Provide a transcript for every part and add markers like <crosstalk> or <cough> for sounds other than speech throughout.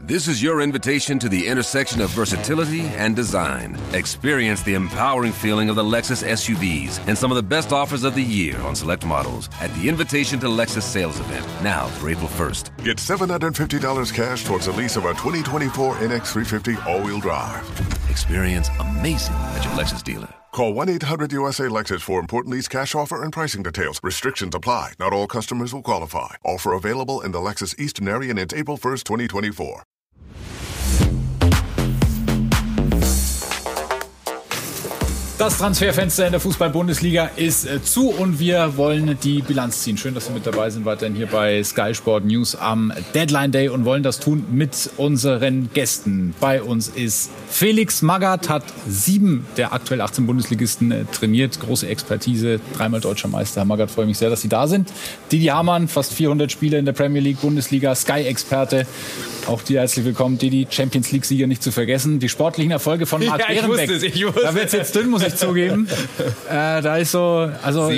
This is your invitation to the intersection of versatility and design. Experience the empowering feeling of the Lexus SUVs and some of the best offers of the year on select models at the Invitation to Lexus sales event now for April 1st. Get $750 cash towards the lease of a 2024 NX350 all-wheel drive. Experience amazing at your Lexus dealer. Call 1 800 USA Lexus for important lease cash offer and pricing details. Restrictions apply. Not all customers will qualify. Offer available in the Lexus Eastern area and it's April 1st, 2024. Das Transferfenster in der Fußball-Bundesliga ist äh, zu und wir wollen die Bilanz ziehen. Schön, dass Sie mit dabei sind, weiterhin hier bei Sky Sport News am Deadline Day und wollen das tun mit unseren Gästen. Bei uns ist Felix Magath, hat sieben der aktuell 18 Bundesligisten äh, trainiert. Große Expertise, dreimal deutscher Meister. Herr Magath, freue mich sehr, dass Sie da sind. Didi Hamann, fast 400 Spiele in der Premier League, Bundesliga, Sky-Experte. Auch dir herzlich willkommen, Didi, Champions League-Sieger nicht zu vergessen. Die sportlichen Erfolge von Marc <laughs> Ja, ich Ehrenbeck. wusste es, ich wusste Da wird es jetzt dünn, muss ich zugeben. <laughs> äh, da ist so, also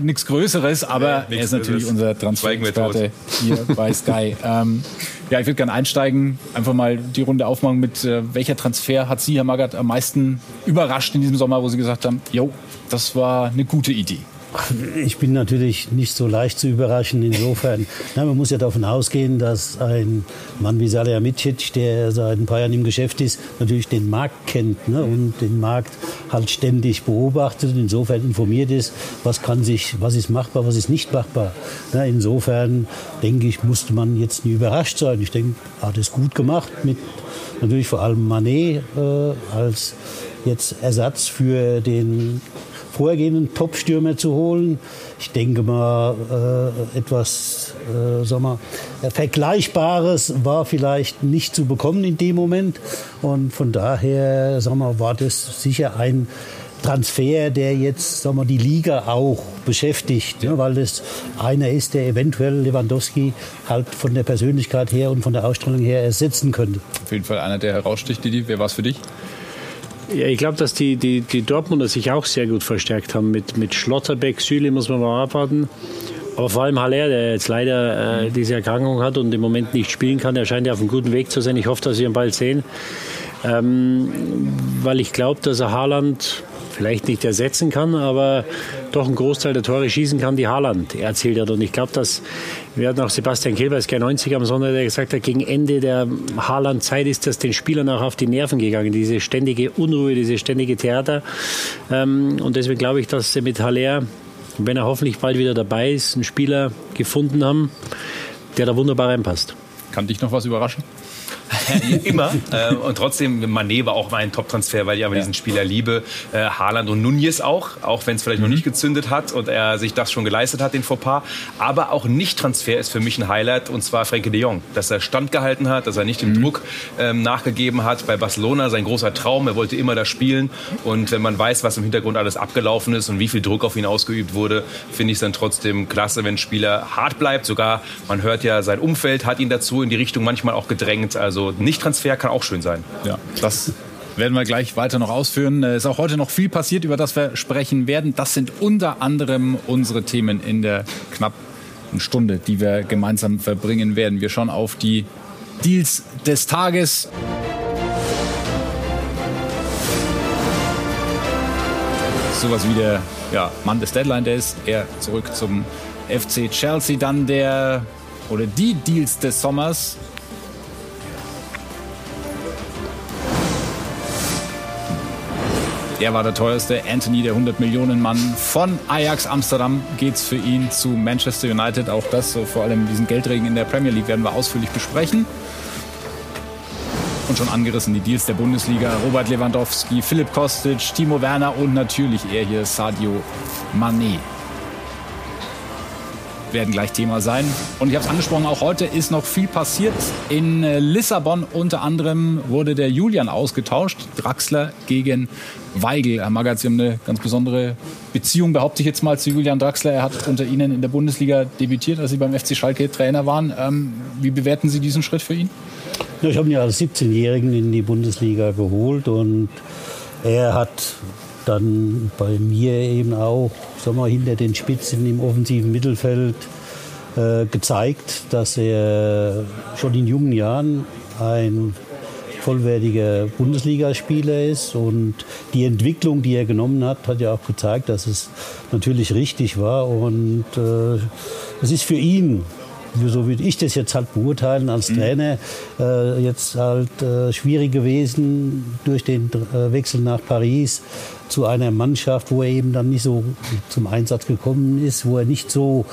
nichts Größeres, aber Nee, er ist natürlich unser Transferexperte hier bei <laughs> Sky. Ähm, ja, ich würde gerne einsteigen, einfach mal die Runde aufmachen mit, äh, welcher Transfer hat Sie, Herr Magath, am meisten überrascht in diesem Sommer, wo Sie gesagt haben, jo, das war eine gute Idee. Ich bin natürlich nicht so leicht zu überraschen. Insofern, na, man muss ja davon ausgehen, dass ein Mann wie Salihamidzic, der seit ein paar Jahren im Geschäft ist, natürlich den Markt kennt ne, und den Markt halt ständig beobachtet. Insofern informiert ist, was kann sich, was ist machbar, was ist nicht machbar. Na, insofern denke ich, musste man jetzt nie überrascht sein. Ich denke, hat es gut gemacht mit natürlich vor allem Manet äh, als jetzt Ersatz für den vorhergehenden Top-Stürmer zu holen. Ich denke mal, äh, etwas äh, sag mal, äh, Vergleichbares war vielleicht nicht zu bekommen in dem Moment. Und von daher sag mal, war das sicher ein Transfer, der jetzt sag mal, die Liga auch beschäftigt, ne, weil das einer ist, der eventuell Lewandowski halt von der Persönlichkeit her und von der Ausstrahlung her ersetzen könnte. Auf jeden Fall einer, der heraussticht, Didi. Wer war es für dich? Ja, ich glaube, dass die, die, die Dortmunder sich auch sehr gut verstärkt haben. Mit, mit Schlotterbeck, Süle muss man mal abwarten. Aber vor allem Haller, der jetzt leider äh, diese Erkrankung hat und im Moment nicht spielen kann, der scheint ja auf einem guten Weg zu sein. Ich hoffe, dass wir ihn bald sehen. Ähm, weil ich glaube, dass er Haaland vielleicht nicht ersetzen kann, aber doch einen Großteil der Tore schießen kann, die Haaland erzielt hat. Und ich glaube, dass wir hatten auch Sebastian Kehl bei Sky 90 am Sonntag, der gesagt hat, gegen Ende der Haaland-Zeit ist das den Spielern auch auf die Nerven gegangen, diese ständige Unruhe, diese ständige Theater. Ähm, und deswegen glaube ich, dass sie mit Haller, wenn er hoffentlich bald wieder dabei ist, einen Spieler gefunden haben, der da wunderbar reinpasst. Kann dich noch was überraschen? <laughs> Immer. äh, und trotzdem, Mané war auch mein Top-Transfer, weil ich aber diesen Spieler liebe. Äh, Haaland und Nunez auch, auch wenn es vielleicht noch nicht gezündet hat und er sich das schon geleistet hat, den Fauxpas. Aber auch Nicht-Transfer ist für mich ein Highlight und zwar Frenkie de Jong. Dass er standgehalten hat, dass er nicht dem Druck ähm, nachgegeben hat. Bei Barcelona sein großer Traum, er wollte immer da spielen. Und wenn man weiß, was im Hintergrund alles abgelaufen ist und wie viel Druck auf ihn ausgeübt wurde, finde ich es dann trotzdem klasse, wenn ein Spieler hart bleibt. Sogar, man hört ja, sein Umfeld hat ihn dazu in die Richtung manchmal auch gedrängt. Also Nicht-Transfer kann auch schön sein. Ja, das werden wir gleich weiter noch ausführen. Es ist auch heute noch viel passiert, über das wir sprechen werden. Das sind unter anderem unsere Themen in der knappen Stunde, die wir gemeinsam verbringen werden. Wir schauen auf die Deals des Tages. Sowas wie der ja, Mann des Deadline Days. Er zurück zum FC Chelsea. Dann der oder die Deals des Sommers. Er war der teuerste. Anthony, der 100 Millionen Mann von Ajax Amsterdam, geht's für ihn zu Manchester United. Auch das, vor allem diesen Geldregen in der Premier League, werden wir ausführlich besprechen. Und schon angerissen die Deals der Bundesliga. Robert Lewandowski, Philipp Kostic, Timo Werner und natürlich er hier, Sadio Mané. werden gleich Thema sein. Und ich habe es angesprochen, auch heute ist noch viel passiert. In äh, Lissabon unter anderem wurde der Julian ausgetauscht. Draxler gegen Weigel. Magath, Sie haben eine ganz besondere Beziehung, behaupte ich jetzt mal, zu Julian Draxler. Er hat unter Ihnen in der Bundesliga debütiert, als Sie beim FC Schalke Trainer waren. Ähm, wie bewerten Sie diesen Schritt für ihn? Ja, ich habe ihn ja als 17-Jährigen in die Bundesliga geholt und er hat dann bei mir eben auch sagen wir, hinter den Spitzen im offensiven Mittelfeld äh, gezeigt, dass er schon in jungen Jahren ein vollwertiger Bundesligaspieler ist. Und die Entwicklung, die er genommen hat, hat ja auch gezeigt, dass es natürlich richtig war. Und äh, es ist für ihn so würde ich das jetzt halt beurteilen als mhm. Trainer, äh, jetzt halt äh, schwierig gewesen durch den äh, Wechsel nach Paris zu einer Mannschaft, wo er eben dann nicht so zum Einsatz gekommen ist, wo er nicht so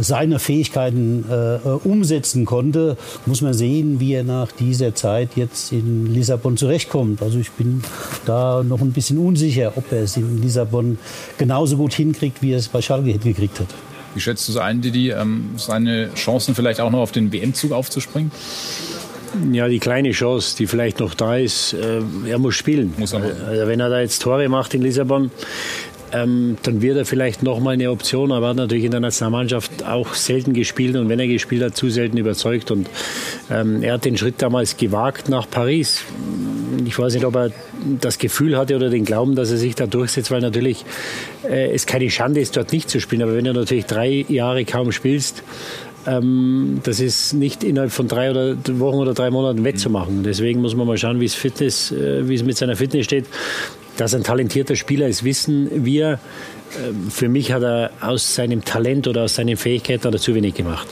seine Fähigkeiten äh, umsetzen konnte, muss man sehen, wie er nach dieser Zeit jetzt in Lissabon zurechtkommt. Also ich bin da noch ein bisschen unsicher, ob er es in Lissabon genauso gut hinkriegt, wie er es bei Schalke hingekriegt hat. Wie schätzt du so ein, Didi, ähm, seine Chancen vielleicht auch noch auf den WM-Zug aufzuspringen? Ja, die kleine Chance, die vielleicht noch da ist, äh, er muss spielen. Muss er also wenn er da jetzt Tore macht in Lissabon, ähm, dann wird er vielleicht noch mal eine Option, aber er hat natürlich in der Nationalmannschaft auch selten gespielt und wenn er gespielt hat, zu selten überzeugt. Und ähm, er hat den Schritt damals gewagt nach Paris. Ich weiß nicht, ob er das Gefühl hatte oder den Glauben, dass er sich da durchsetzt, weil natürlich äh, es keine Schande ist, dort nicht zu spielen. Aber wenn du natürlich drei Jahre kaum spielst, ähm, das ist nicht innerhalb von drei oder Wochen oder drei Monaten wettzumachen. Deswegen muss man mal schauen, wie es Fitness, äh, wie es mit seiner Fitness steht dass ein talentierter Spieler ist, wissen wir. Ähm, für mich hat er aus seinem Talent oder aus seinen Fähigkeiten zu wenig gemacht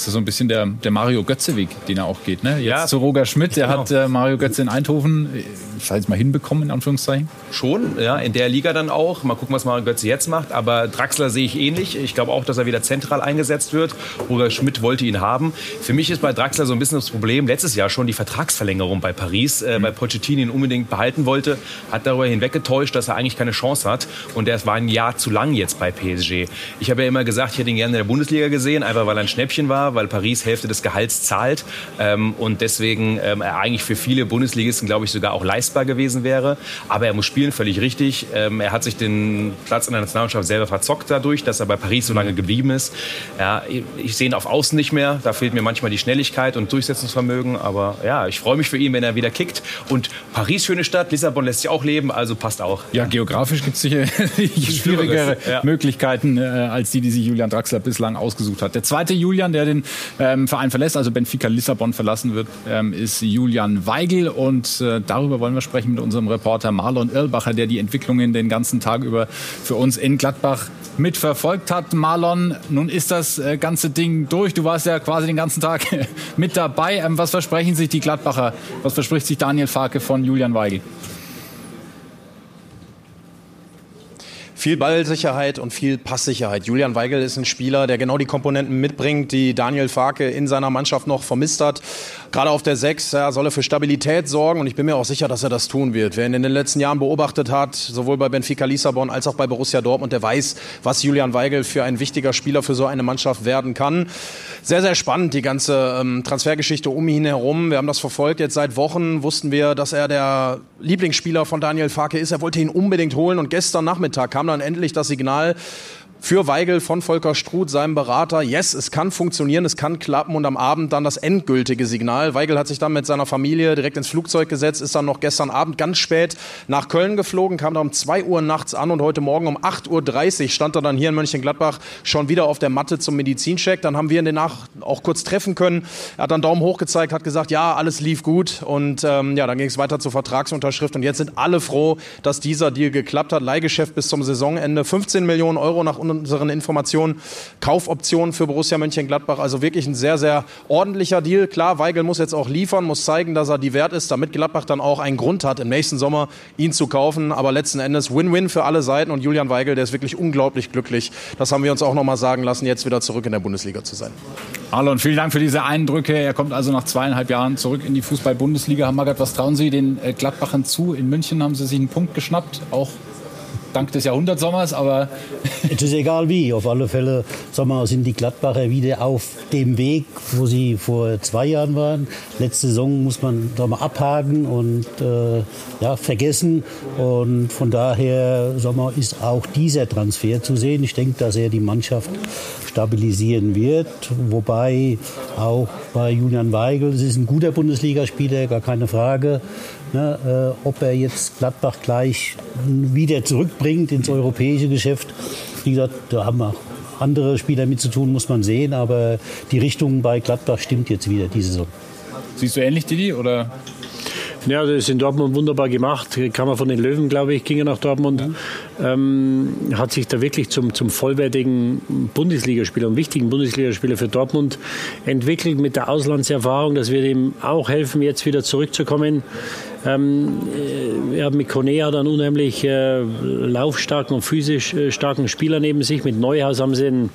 ist das so ein bisschen der, der Mario Götze-Weg, den er auch geht. Ne? Jetzt ja, zu Roger Schmidt, der genau. hat äh, Mario Götze in Eindhoven, ich äh, sag jetzt mal hinbekommen, in Anführungszeichen. Schon, ja, in der Liga dann auch. Mal gucken, was Mario Götze jetzt macht. Aber Draxler sehe ich ähnlich. Ich glaube auch, dass er wieder zentral eingesetzt wird. Roger Schmidt wollte ihn haben. Für mich ist bei Draxler so ein bisschen das Problem, letztes Jahr schon die Vertragsverlängerung bei Paris, äh, mhm. weil Pochettino ihn unbedingt behalten wollte, hat darüber hinweggetäuscht, dass er eigentlich keine Chance hat. Und er war ein Jahr zu lang jetzt bei PSG. Ich habe ja immer gesagt, ich hätte ihn gerne in der Bundesliga gesehen, einfach weil er ein Schnäppchen war, weil Paris Hälfte des Gehalts zahlt ähm, und deswegen ähm, er eigentlich für viele Bundesligisten, glaube ich, sogar auch leistbar gewesen wäre. Aber er muss spielen, völlig richtig. Ähm, er hat sich den Platz in der Nationalmannschaft selber verzockt dadurch, dass er bei Paris so lange geblieben ist. Ja, ich sehe ihn auf Außen nicht mehr. Da fehlt mir manchmal die Schnelligkeit und Durchsetzungsvermögen. Aber ja, ich freue mich für ihn, wenn er wieder kickt. Und Paris, schöne Stadt, Lissabon lässt sich auch leben, also passt auch. Ja, geografisch gibt es sicher <laughs> schwierigere ja. Möglichkeiten, äh, als die, die sich Julian Draxler bislang ausgesucht hat. Der zweite Julian, der den ähm, Verein verlässt, also Benfica Lissabon verlassen wird, ähm, ist Julian Weigel. Und äh, darüber wollen wir sprechen mit unserem Reporter Marlon Irlbacher, der die Entwicklungen den ganzen Tag über für uns in Gladbach mitverfolgt hat. Marlon, nun ist das äh, ganze Ding durch. Du warst ja quasi den ganzen Tag <laughs> mit dabei. Ähm, was versprechen sich die Gladbacher? Was verspricht sich Daniel Farke von Julian Weigel? Viel Ballsicherheit und viel Passsicherheit. Julian Weigel ist ein Spieler, der genau die Komponenten mitbringt, die Daniel Farke in seiner Mannschaft noch vermisst hat. Gerade auf der Sechs ja, soll er für Stabilität sorgen und ich bin mir auch sicher, dass er das tun wird. Wer ihn in den letzten Jahren beobachtet hat, sowohl bei Benfica Lissabon als auch bei Borussia Dortmund, der weiß, was Julian Weigel für ein wichtiger Spieler für so eine Mannschaft werden kann. Sehr, sehr spannend, die ganze ähm, Transfergeschichte um ihn herum. Wir haben das verfolgt jetzt seit Wochen, wussten wir, dass er der Lieblingsspieler von Daniel Farke ist. Er wollte ihn unbedingt holen und gestern Nachmittag kam dann endlich das Signal für Weigel von Volker Struth, seinem Berater, yes, es kann funktionieren, es kann klappen und am Abend dann das endgültige Signal. Weigel hat sich dann mit seiner Familie direkt ins Flugzeug gesetzt, ist dann noch gestern Abend ganz spät nach Köln geflogen, kam da um 2 Uhr nachts an und heute Morgen um 8.30 Uhr stand er dann hier in Mönchengladbach schon wieder auf der Matte zum Medizincheck. Dann haben wir ihn danach auch kurz treffen können. Er hat dann Daumen hoch gezeigt, hat gesagt, ja, alles lief gut und ähm, ja, dann ging es weiter zur Vertragsunterschrift und jetzt sind alle froh, dass dieser Deal geklappt hat. Leihgeschäft bis zum Saisonende, 15 Millionen Euro nach unseren Informationen Kaufoptionen für Borussia Mönchengladbach. Also wirklich ein sehr, sehr ordentlicher Deal. Klar, Weigel muss jetzt auch liefern, muss zeigen, dass er die wert ist, damit Gladbach dann auch einen Grund hat, im nächsten Sommer ihn zu kaufen. Aber letzten Endes Win-Win für alle Seiten. Und Julian Weigel, der ist wirklich unglaublich glücklich. Das haben wir uns auch noch mal sagen lassen, jetzt wieder zurück in der Bundesliga zu sein. Alon, vielen Dank für diese Eindrücke. Er kommt also nach zweieinhalb Jahren zurück in die Fußball-Bundesliga. Herr Magath, was trauen Sie den äh, Gladbachern zu? In München haben Sie sich einen Punkt geschnappt, auch dank des Jahrhundertsommers, aber. <laughs> es ist egal wie. Auf alle Fälle sagen wir, sind die Gladbacher wieder auf dem Weg, wo sie vor zwei Jahren waren. Letzte Saison muss man da mal abhaken und äh, ja, vergessen. Und von daher sagen wir, ist auch dieser Transfer zu sehen. Ich denke, dass er die Mannschaft stabilisieren wird. Wobei auch bei Julian Weigel, es ist ein guter Bundesligaspieler, gar keine Frage. Ne, äh, ob er jetzt Gladbach gleich wieder zurückbringt ins europäische Geschäft, wie gesagt, da haben wir andere Spieler mit zu tun, muss man sehen. Aber die Richtung bei Gladbach stimmt jetzt wieder diese Saison. Siehst du ähnlich, Didi? Oder? Ja, das ist in Dortmund wunderbar gemacht. Kam er von den Löwen, glaube ich, ging er nach Dortmund. Ja. Ähm, hat sich da wirklich zum, zum vollwertigen Bundesligaspieler und wichtigen Bundesligaspieler für Dortmund entwickelt mit der Auslandserfahrung. Das wird ihm auch helfen, jetzt wieder zurückzukommen. Ähm, äh, ja, mit er einen unheimlich äh, laufstarken und physisch äh, starken Spieler neben sich. Mit Neuhaus haben sie einen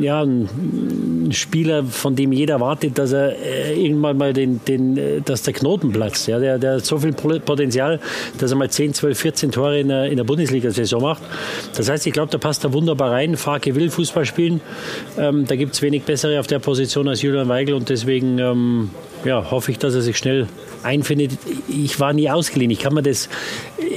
ja, ein Spieler, von dem jeder erwartet, dass er äh, irgendwann mal den, den, äh, dass der Knoten platzt. Ja, der, der hat so viel Potenzial, dass er mal 10, 12, 14 Tore in der, in der Bundesliga-Saison macht. Das heißt, ich glaube, da passt er wunderbar rein. Farke will Fußball spielen. Ähm, da gibt es wenig bessere auf der Position als Julian Weigel und deswegen ähm, ja, hoffe ich, dass er sich schnell einfindet. Ich war nie ausgeliehen. Ich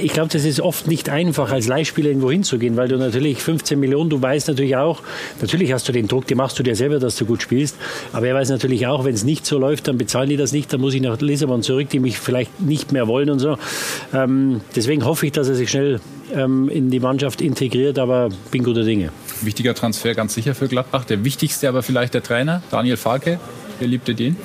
ich glaube, das ist oft nicht einfach, als Leihspieler irgendwo hinzugehen, weil du natürlich 15 Millionen, du weißt natürlich auch, natürlich hast du den Druck, den machst du dir selber, dass du gut spielst. Aber er weiß natürlich auch, wenn es nicht so läuft, dann bezahlen die das nicht, dann muss ich nach Lissabon zurück, die mich vielleicht nicht mehr wollen und so. Ähm, deswegen hoffe ich, dass er sich schnell ähm, in die Mannschaft integriert, aber bin guter Dinge. Wichtiger Transfer ganz sicher für Gladbach. Der wichtigste aber vielleicht der Trainer, Daniel Farke. Wer liebt ihr den?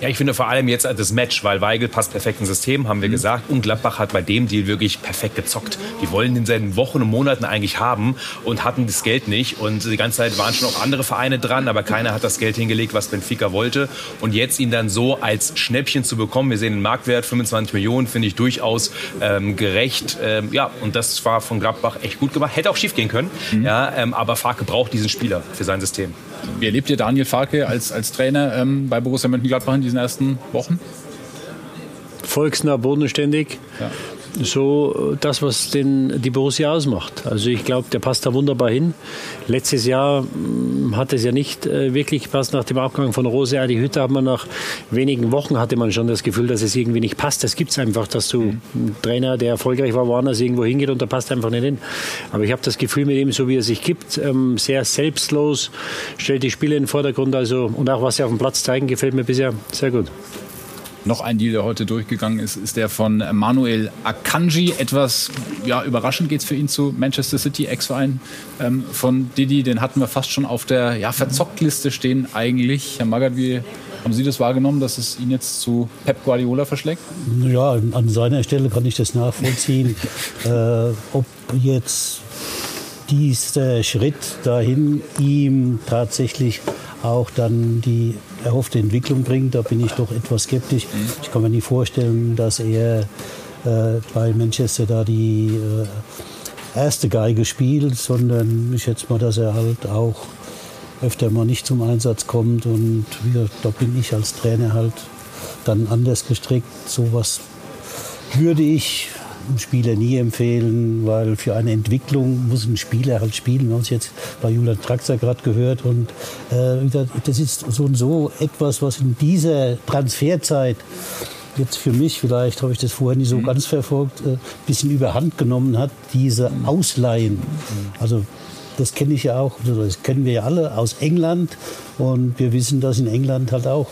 Ja, ich finde vor allem jetzt das Match, weil Weigel passt perfekt ins System, haben wir mhm. gesagt. Und Gladbach hat bei dem Deal wirklich perfekt gezockt. Die wollen den seit Wochen und Monaten eigentlich haben und hatten das Geld nicht. Und die ganze Zeit waren schon auch andere Vereine dran, aber keiner hat das Geld hingelegt, was Benfica wollte. Und jetzt ihn dann so als Schnäppchen zu bekommen, wir sehen den Marktwert, 25 Millionen, finde ich durchaus ähm, gerecht. Ähm, ja, und das war von Gladbach echt gut gemacht. Hätte auch schief gehen können, mhm. ja, ähm, aber Farke braucht diesen Spieler für sein System. Wie erlebt ihr Daniel Farke als, als Trainer ähm, bei Borussia Mönchengladbach in diesen ersten Wochen? Volksnah, bodenständig. Ja so das, was den, die Borussia ausmacht. Also ich glaube, der passt da wunderbar hin. Letztes Jahr hm, hat es ja nicht äh, wirklich gepasst nach dem Abgang von Rose Die Hütte hat man nach wenigen Wochen hatte man schon das Gefühl, dass es irgendwie nicht passt. Das gibt es einfach, dass du mhm. einen Trainer, der erfolgreich war, woanders irgendwo hingeht und da passt einfach nicht hin. Aber ich habe das Gefühl mit ihm, so wie er sich gibt, ähm, sehr selbstlos, stellt die Spiele in den Vordergrund. Also, und auch was sie auf dem Platz zeigen, gefällt mir bisher sehr gut. Noch ein Deal, der heute durchgegangen ist, ist der von Manuel Akanji. Etwas ja, überraschend geht es für ihn zu Manchester City, Ex-Verein ähm, von Didi. Den hatten wir fast schon auf der ja, Verzockt-Liste stehen eigentlich. Herr Magath, wie haben Sie das wahrgenommen, dass es ihn jetzt zu Pep Guardiola verschlägt? Ja, an seiner Stelle kann ich das nachvollziehen. <laughs> äh, ob jetzt dieser Schritt dahin ihm tatsächlich auch dann die erhoffte Entwicklung bringt, da bin ich doch etwas skeptisch. Ich kann mir nicht vorstellen, dass er äh, bei Manchester da die äh, erste Geige spielt, sondern ich schätze mal, dass er halt auch öfter mal nicht zum Einsatz kommt und wieder, da bin ich als Trainer halt dann anders gestrickt. Sowas würde ich einem Spieler nie empfehlen, weil für eine Entwicklung muss ein Spieler halt spielen. Wir haben es jetzt bei Julian Traxer gerade gehört. Und äh, das ist so und so etwas, was in dieser Transferzeit jetzt für mich, vielleicht habe ich das vorher nicht so mhm. ganz verfolgt, ein äh, bisschen überhand genommen hat, diese Ausleihen. Also das kenne ich ja auch, also das kennen wir ja alle aus England. Und wir wissen, dass in England halt auch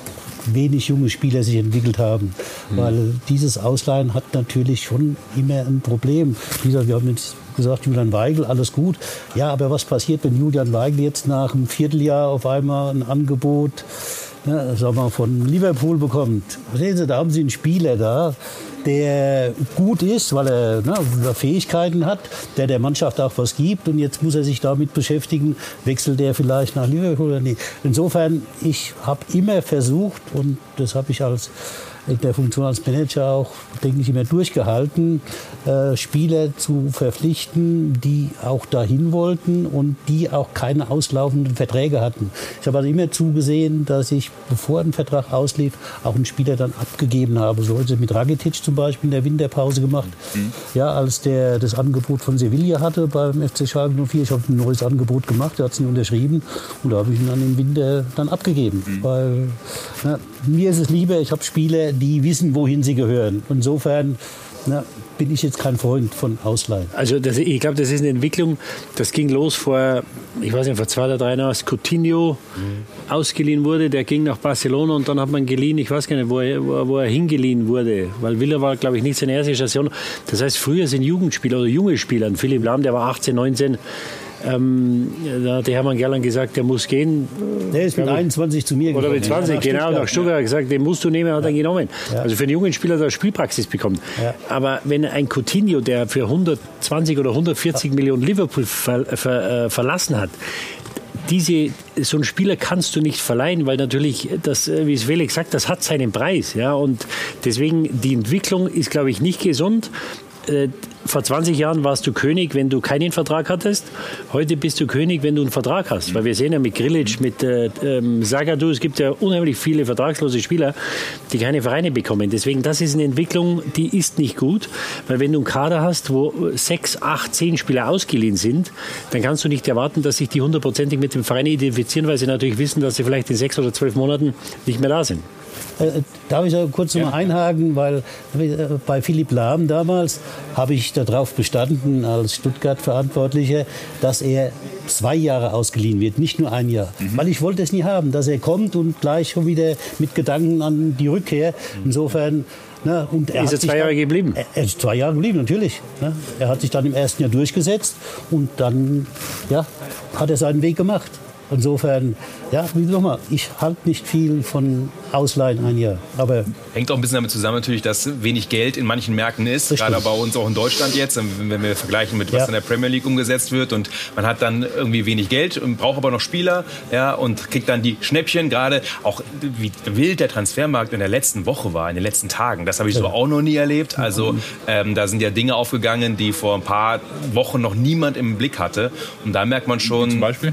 wenig junge Spieler sich entwickelt haben. Mhm. Weil dieses Ausleihen hat natürlich schon immer ein Problem. Wie gesagt, wir haben jetzt gesagt, Julian Weigel, alles gut. Ja, aber was passiert, wenn Julian Weigel jetzt nach einem Vierteljahr auf einmal ein Angebot ne, sagen wir, von Liverpool bekommt? Sehen Sie, da haben Sie einen Spieler da, der gut ist, weil er ne, Fähigkeiten hat, der der Mannschaft auch was gibt und jetzt muss er sich damit beschäftigen, wechselt er vielleicht nach Liverpool oder nicht. Insofern, ich habe immer versucht und das habe ich als in der Funktion als Manager auch, denke ich, immer durchgehalten, äh, Spieler zu verpflichten, die auch dahin wollten und die auch keine auslaufenden Verträge hatten. Ich habe also immer zugesehen, dass ich, bevor ein Vertrag auslief, auch einen Spieler dann abgegeben habe. So also mit Rakitic zum Beispiel in der Winterpause gemacht. Mhm. Ja, als der das Angebot von Sevilla hatte beim FC Schalke 04. Ich habe ein neues Angebot gemacht, er hat es nicht unterschrieben und da habe ich ihn dann im Winter dann abgegeben. Mhm. Weil na, mir ist es lieber, ich habe Spieler, die wissen, wohin sie gehören. Insofern na, bin ich jetzt kein Freund von Ausleihen. Also das, ich glaube, das ist eine Entwicklung, das ging los vor, ich weiß nicht, vor zwei oder drei Jahren, als Coutinho mhm. ausgeliehen wurde, der ging nach Barcelona und dann hat man geliehen, ich weiß gar nicht, wo er, wo er hingeliehen wurde, weil Villa war, glaube ich, nicht seine erste Station. Das heißt, früher sind Jugendspieler oder junge Spieler, Philipp Lahm, der war 18, 19, ähm, da hat Hermann Gerland gesagt, der muss gehen. Der ist mit 21 zu mir gekommen. Oder mit 20, ja, genau, nach Stuttgart ja. gesagt, den musst du nehmen, hat er genommen. Ja. Also für einen jungen Spieler, der Spielpraxis bekommt. Aber wenn ein Coutinho, der für 120 oder 140 Millionen Liverpool ver, ver, äh, verlassen hat, diese, so einen Spieler kannst du nicht verleihen, weil natürlich, das, wie es Felix sagt, das hat seinen Preis. Ja? Und deswegen, die Entwicklung ist, glaube ich, nicht gesund. Vor 20 Jahren warst du König, wenn du keinen Vertrag hattest. Heute bist du König, wenn du einen Vertrag hast. Weil wir sehen ja mit Grilic, mit äh, ähm, Sagadu, es gibt ja unheimlich viele vertragslose Spieler, die keine Vereine bekommen. Deswegen, das ist eine Entwicklung, die ist nicht gut. Weil wenn du einen Kader hast, wo sechs, acht, zehn Spieler ausgeliehen sind, dann kannst du nicht erwarten, dass sich die hundertprozentig mit dem Verein identifizieren, weil sie natürlich wissen, dass sie vielleicht in sechs oder zwölf Monaten nicht mehr da sind. Äh, darf ich kurz ja. mal einhaken, weil äh, bei Philipp Lahm damals habe ich darauf bestanden, als Stuttgart-Verantwortlicher, dass er zwei Jahre ausgeliehen wird, nicht nur ein Jahr. Mhm. Weil ich wollte es nie haben, dass er kommt und gleich schon wieder mit Gedanken an die Rückkehr. Mhm. Insofern Ne, und er ist er zwei Jahre dann, geblieben? Er, er, ist zwei Jahre geblieben, natürlich. Ne. Er hat sich dann im ersten Jahr durchgesetzt und dann ja, hat er seinen Weg gemacht. Insofern, ja, wie nochmal, ich halte nicht viel von Ausleihen ein Jahr. Aber Hängt auch ein bisschen damit zusammen natürlich, dass wenig Geld in manchen Märkten ist, richtig. gerade bei uns auch in Deutschland jetzt, wenn wir vergleichen mit was ja. in der Premier League umgesetzt wird und man hat dann irgendwie wenig Geld und braucht aber noch Spieler ja, und kriegt dann die Schnäppchen, gerade auch wie wild der Transfermarkt in der letzten Woche war, in den letzten Tagen. Das habe ich so auch noch nie erlebt. Also ähm, da sind ja Dinge aufgegangen, die vor ein paar Wochen noch niemand im Blick hatte und da merkt man schon... Zum Beispiel?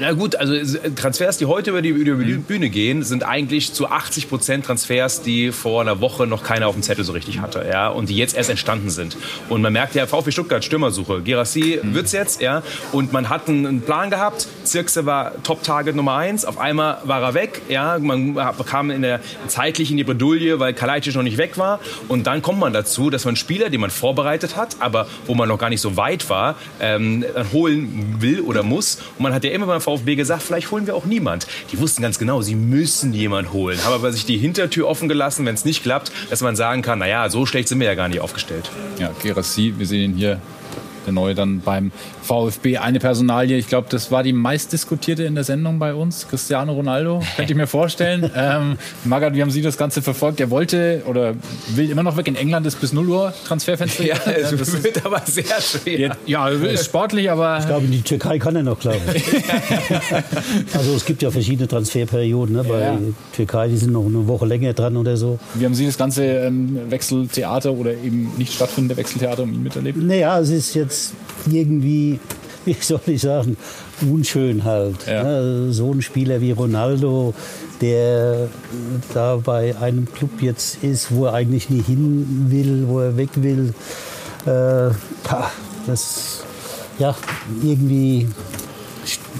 Ja gut, also Transfers, die heute über die, über die Bühne gehen, sind eigentlich zu 80 Prozent Transfers, die vor einer Woche noch keiner auf dem Zettel so richtig hatte, ja, und die jetzt erst entstanden sind. Und man merkt ja, VfB Stuttgart Stürmersuche, Gerassi mhm. wird's jetzt, ja, und man hat einen Plan gehabt. Zirkse war Top-Target Nummer eins. Auf einmal war er weg, ja, man kam in der zeitlich in die Bredouille, weil Kalajdzic noch nicht weg war. Und dann kommt man dazu, dass man Spieler, die man vorbereitet hat, aber wo man noch gar nicht so weit war, ähm, holen will oder muss. Und man hat ja immer beim VfB gesagt, vielleicht holen wir auch niemand. Die wussten ganz genau, sie müssen jemand holen. Haben aber sich die Hintertür offen gelassen, wenn es nicht klappt, dass man sagen kann, naja, so schlecht sind wir ja gar nicht aufgestellt. Ja, Gerassi, wir sehen ihn hier der neue dann beim VfB. Eine Personalie, ich glaube, das war die meistdiskutierte in der Sendung bei uns, Cristiano Ronaldo, könnte ich mir vorstellen. <laughs> ähm, Magath, wie haben Sie das Ganze verfolgt? Der wollte oder will immer noch weg. In England ist bis 0 Uhr Transferfenster. Ja, es ja, das wird aber sehr schwer. Ja, ist sportlich, aber... Ich glaube, in die Türkei kann er noch, glaube <laughs> also es gibt ja verschiedene Transferperioden. Ne? Bei ja. Türkei, die sind noch eine Woche länger dran oder so. Wie haben Sie das ganze ähm, Wechseltheater oder eben nicht stattfindende Wechseltheater um ihn miterlebt? Naja, es ist jetzt jetzt irgendwie, <laughs> wie soll ich sagen, unschön halt. Ja. Ne? So ein Spieler wie Ronaldo, der da bei einem Club jetzt ist, wo er eigentlich nie hin will, wo er weg will, äh, das ja irgendwie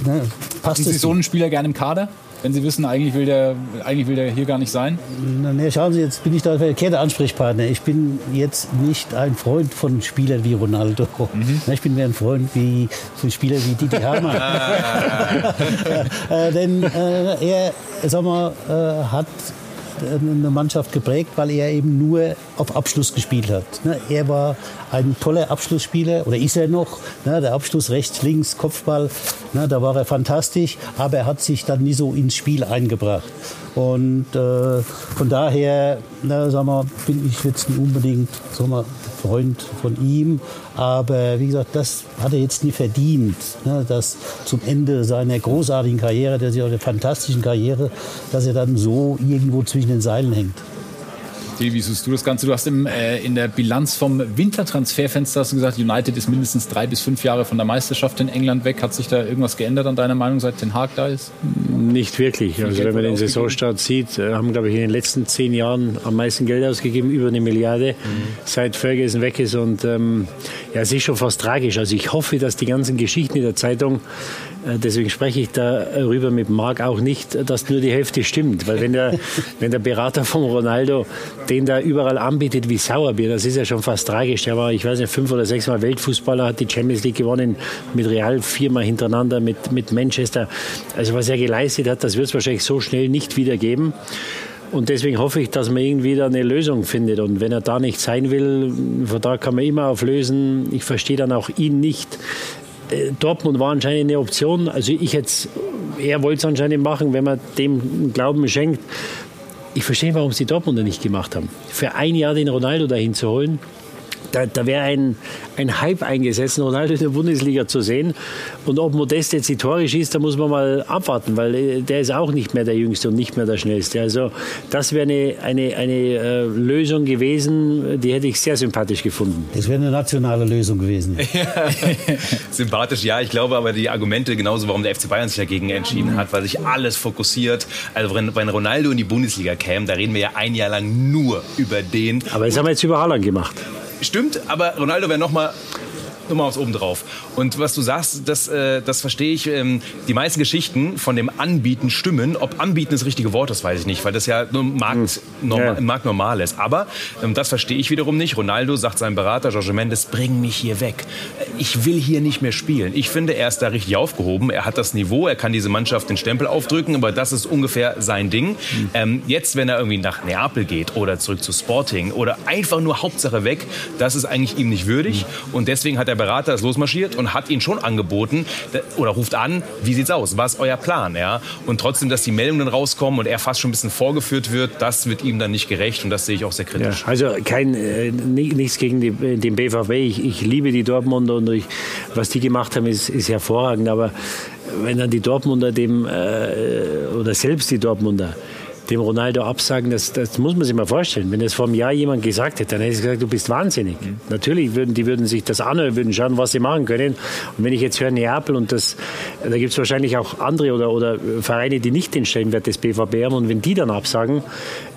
ne, passt Haben Sie so einen Spieler gerne im Kader? Wenn Sie wissen, eigentlich will der, eigentlich will der hier gar nicht sein? Na, schauen Sie, jetzt bin ich da der verkehrte Ansprechpartner. Ich bin jetzt nicht ein Freund von Spielern wie Ronaldo. Mhm. Ich bin mehr ein Freund wie von Spielern wie Didi Hamann. <laughs> äh, denn äh, er, sag mal, äh, hat eine Mannschaft geprägt, weil er eben nur auf Abschluss gespielt hat. Ne, er war ein toller Abschlussspieler oder ist er noch. Ne, der Abschluss rechts, links, Kopfball, ne, da war er fantastisch, aber er hat sich dann nie so ins Spiel eingebracht. Und äh, von daher, na, sag mal, bin ich jetzt nicht unbedingt sag mal, Freund von ihm. Aber wie gesagt, das hat er jetzt nie verdient. Ne, dass zum Ende seiner großartigen Karriere, der, der fantastischen Karriere, dass er dann so irgendwo zwischen den Seilen hängt. Wie siehst du das Ganze? Du hast im, äh, in der Bilanz vom Wintertransferfenster hast du gesagt, United ist mindestens drei bis fünf Jahre von der Meisterschaft in England weg. Hat sich da irgendwas geändert an deiner Meinung, seit Den Haag da ist? Nicht wirklich. Also wenn man den Saisonstart sieht, äh, haben, glaube ich, in den letzten zehn Jahren am meisten Geld ausgegeben, über eine Milliarde, mhm. seit Ferguson weg ist. Und ähm, ja, es ist schon fast tragisch. Also ich hoffe, dass die ganzen Geschichten in der Zeitung äh, deswegen spreche ich darüber mit Marc auch nicht, dass nur die Hälfte stimmt. Weil wenn der, <laughs> wenn der Berater von Ronaldo den da überall anbietet wie Sauerbier, das ist ja schon fast tragisch. Der war, ich weiß nicht, fünf oder sechs Mal Weltfußballer, hat die Champions League gewonnen mit Real, viermal hintereinander mit, mit Manchester. Also was er geleistet hat, das wird es wahrscheinlich so schnell nicht wieder geben. Und deswegen hoffe ich, dass man irgendwie da eine Lösung findet. Und wenn er da nicht sein will, da kann man immer auflösen. Ich verstehe dann auch ihn nicht, äh, Dortmund war anscheinend eine Option. Also ich jetzt, er wollte es anscheinend machen, wenn man dem Glauben schenkt. Ich verstehe, warum sie Dortmunder nicht gemacht haben. Für ein Jahr den Ronaldo dahin zu holen, da, da wäre ein, ein Hype eingesetzt, Ronaldo in der Bundesliga zu sehen. Und ob Modest jetzt die Tore schießt, da muss man mal abwarten, weil äh, der ist auch nicht mehr der Jüngste und nicht mehr der Schnellste. Also das wäre eine, eine, eine äh, Lösung gewesen, die hätte ich sehr sympathisch gefunden. Das wäre eine nationale Lösung gewesen. <laughs> sympathisch, ja. Ich glaube aber die Argumente genauso, warum der FC Bayern sich dagegen entschieden hat, weil sich alles fokussiert. Also wenn, wenn Ronaldo in die Bundesliga käme, da reden wir ja ein Jahr lang nur über den. Aber das haben wir jetzt über Haaland gemacht. Stimmt, aber Ronaldo wäre noch mal nochmal aufs Oben drauf. Und was du sagst, das, äh, das verstehe ich. Ähm, die meisten Geschichten von dem Anbieten stimmen. Ob Anbieten das richtige Wort ist, weiß ich nicht, weil das ja nur Markt, hm. normal, ja. Markt normal ist. Aber ähm, das verstehe ich wiederum nicht. Ronaldo sagt seinem Berater, Jorge Mendes, bring mich hier weg. Ich will hier nicht mehr spielen. Ich finde, er ist da richtig aufgehoben. Er hat das Niveau, er kann diese Mannschaft den Stempel aufdrücken, aber das ist ungefähr sein Ding. Mhm. Ähm, jetzt, wenn er irgendwie nach Neapel geht oder zurück zu Sporting oder einfach nur Hauptsache weg, das ist eigentlich ihm nicht würdig. Mhm. Und deswegen hat der Berater ist losmarschiert und hat ihn schon angeboten oder ruft an, wie sieht's aus? Was ist euer Plan? Ja? Und trotzdem, dass die Meldungen rauskommen und er fast schon ein bisschen vorgeführt wird, das wird ihm dann nicht gerecht und das sehe ich auch sehr kritisch. Ja, also kein, äh, nichts gegen die, den BVB. Ich, ich, liebe die Dortmunder und ich, was die gemacht haben, ist, ist hervorragend. Aber wenn dann die Dortmunder dem äh, oder selbst die Dortmunder dem Ronaldo absagen, das, das muss man sich mal vorstellen. Wenn das vor einem Jahr jemand gesagt hätte, dann hätte ich gesagt, du bist wahnsinnig. Mhm. Natürlich würden die würden sich das anhören, würden schauen, was sie machen können. Und wenn ich jetzt höre Neapel und das, da gibt es wahrscheinlich auch andere oder, oder Vereine, die nicht den Stellenwert des BVB haben und wenn die dann absagen,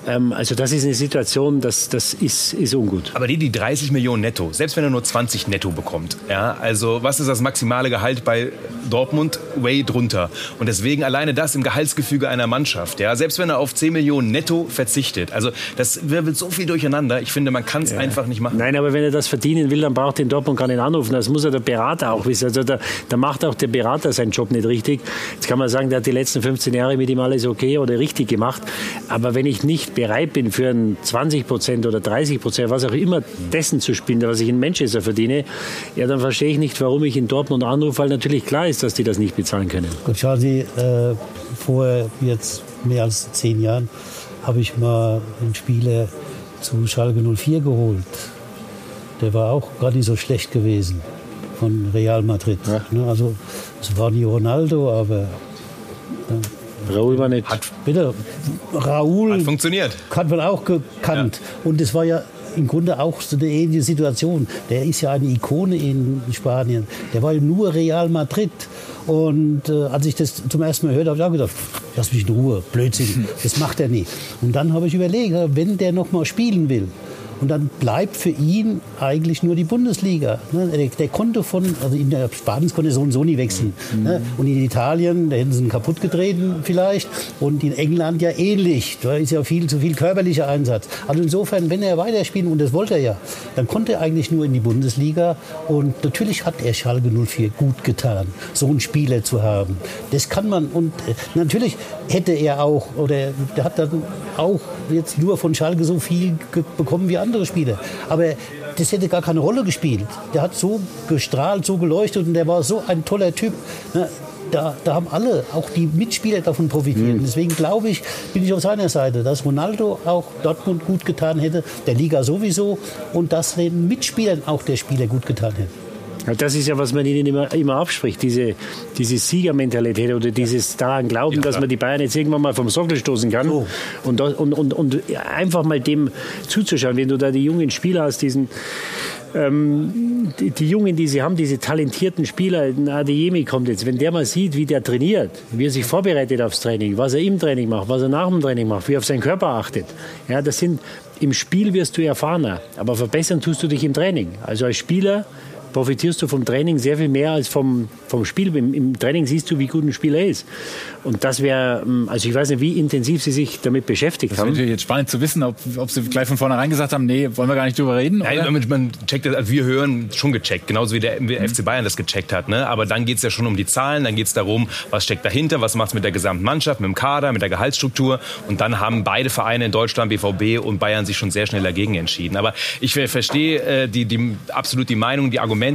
ähm, also das ist eine Situation, das, das ist, ist ungut. Aber die, die 30 Millionen netto, selbst wenn er nur 20 netto bekommt, ja, also was ist das maximale Gehalt bei Dortmund? Way drunter. Und deswegen alleine das im Gehaltsgefüge einer Mannschaft, ja, selbst wenn er auf 10 Millionen netto verzichtet, also das wirbelt so viel durcheinander. Ich finde, man kann es ja. einfach nicht machen. Nein, aber wenn er das verdienen will, dann braucht den Dortmund gar nicht anrufen. Das muss ja der Berater auch wissen. Also da, da macht auch der Berater seinen Job nicht richtig. Jetzt kann man sagen, der hat die letzten 15 Jahre mit ihm alles okay oder richtig gemacht. Aber wenn ich nicht bereit bin, für ein 20 Prozent oder 30 Prozent, was auch immer, dessen zu spielen, was ich in Manchester verdiene, ja, dann verstehe ich nicht, warum ich in Dortmund anrufe, weil natürlich klar ist, dass die das nicht bezahlen können. Gut, schauen Sie, äh, vor jetzt mehr als zehn Jahren habe ich mal einen Spieler zu Schalke 04 geholt. Der war auch gar nicht so schlecht gewesen von Real Madrid. Ja. Ne, also es war nie Ronaldo, aber Raoul war nicht. Hat, bitte, Raoul hat funktioniert. Hat man auch gekannt. Ja. Und es war ja im Grunde auch so eine ähnliche Situation. Der ist ja eine Ikone in Spanien. Der war ja nur Real Madrid. Und äh, als ich das zum ersten Mal hörte, habe ich auch gedacht, lass mich in Ruhe, Blödsinn, <laughs> das macht er nicht. Und dann habe ich überlegt, wenn der noch mal spielen will, und dann bleibt für ihn eigentlich nur die Bundesliga. Ne? Der, der, konnte von, also in der Spanien konnte so und so nie wechseln. Mhm. Ne? Und in Italien, da hätten sie ihn kaputt getreten vielleicht. Und in England ja ähnlich. Da ist ja viel zu viel körperlicher Einsatz. Also insofern, wenn er weiterspielen, und das wollte er ja, dann konnte er eigentlich nur in die Bundesliga. Und natürlich hat er Schalke 04 gut getan, so einen Spieler zu haben. Das kann man. Und äh, natürlich hätte er auch, oder der hat dann auch jetzt nur von Schalke so viel bekommen wie andere Spieler. Aber das hätte gar keine Rolle gespielt. Der hat so gestrahlt, so geleuchtet und der war so ein toller Typ. Da, da, haben alle, auch die Mitspieler davon profitiert. Mhm. Deswegen glaube ich, bin ich auf seiner Seite, dass Ronaldo auch Dortmund gut getan hätte, der Liga sowieso und dass den Mitspielern auch der Spieler gut getan hätte. Das ist ja, was man ihnen immer, immer abspricht, diese, diese Siegermentalität oder dieses daran Glauben, ja, dass man die Bayern jetzt irgendwann mal vom Sockel stoßen kann. Oh. Und, und, und, und einfach mal dem zuzuschauen, wenn du da die jungen Spieler hast, diesen ähm, die, die, Jungen, die sie haben, diese talentierten Spieler, Adeyemi kommt jetzt, wenn der mal sieht, wie der trainiert, wie er sich vorbereitet aufs Training, was er im Training macht, was er nach dem Training macht, wie er auf seinen Körper achtet. Ja, das sind, im Spiel wirst du erfahrener, aber verbessern tust du dich im Training. Also als Spieler profitierst du vom Training sehr viel mehr als vom, vom Spiel. Im, Im, Training siehst du, wie gut ein Spieler ist. Und das wäre, ähm, also ich weiß nicht, wie intensiv Sie sich damit beschäftigt das haben. Das wäre jetzt spannend zu wissen, ob, ob Sie gleich von vornherein gesagt haben, nee, wollen wir gar nicht drüber reden. Nein, man, man checkt das, also wir hören schon gecheckt, genauso wie der, wie mhm. FC Bayern das gecheckt hat. Ne? Aber dann geht es ja schon um die Zahlen, dann geht es darum, was steckt dahinter, was macht es mit der gesamten Mannschaft, mit dem Kader, mit der Gehaltsstruktur. Und dann haben beide Vereine in Deutschland, BVB und Bayern, sich schon sehr schnell dagegen entschieden. Aber ich verstehe äh, die, die, absolut die Meinung, die Argumente.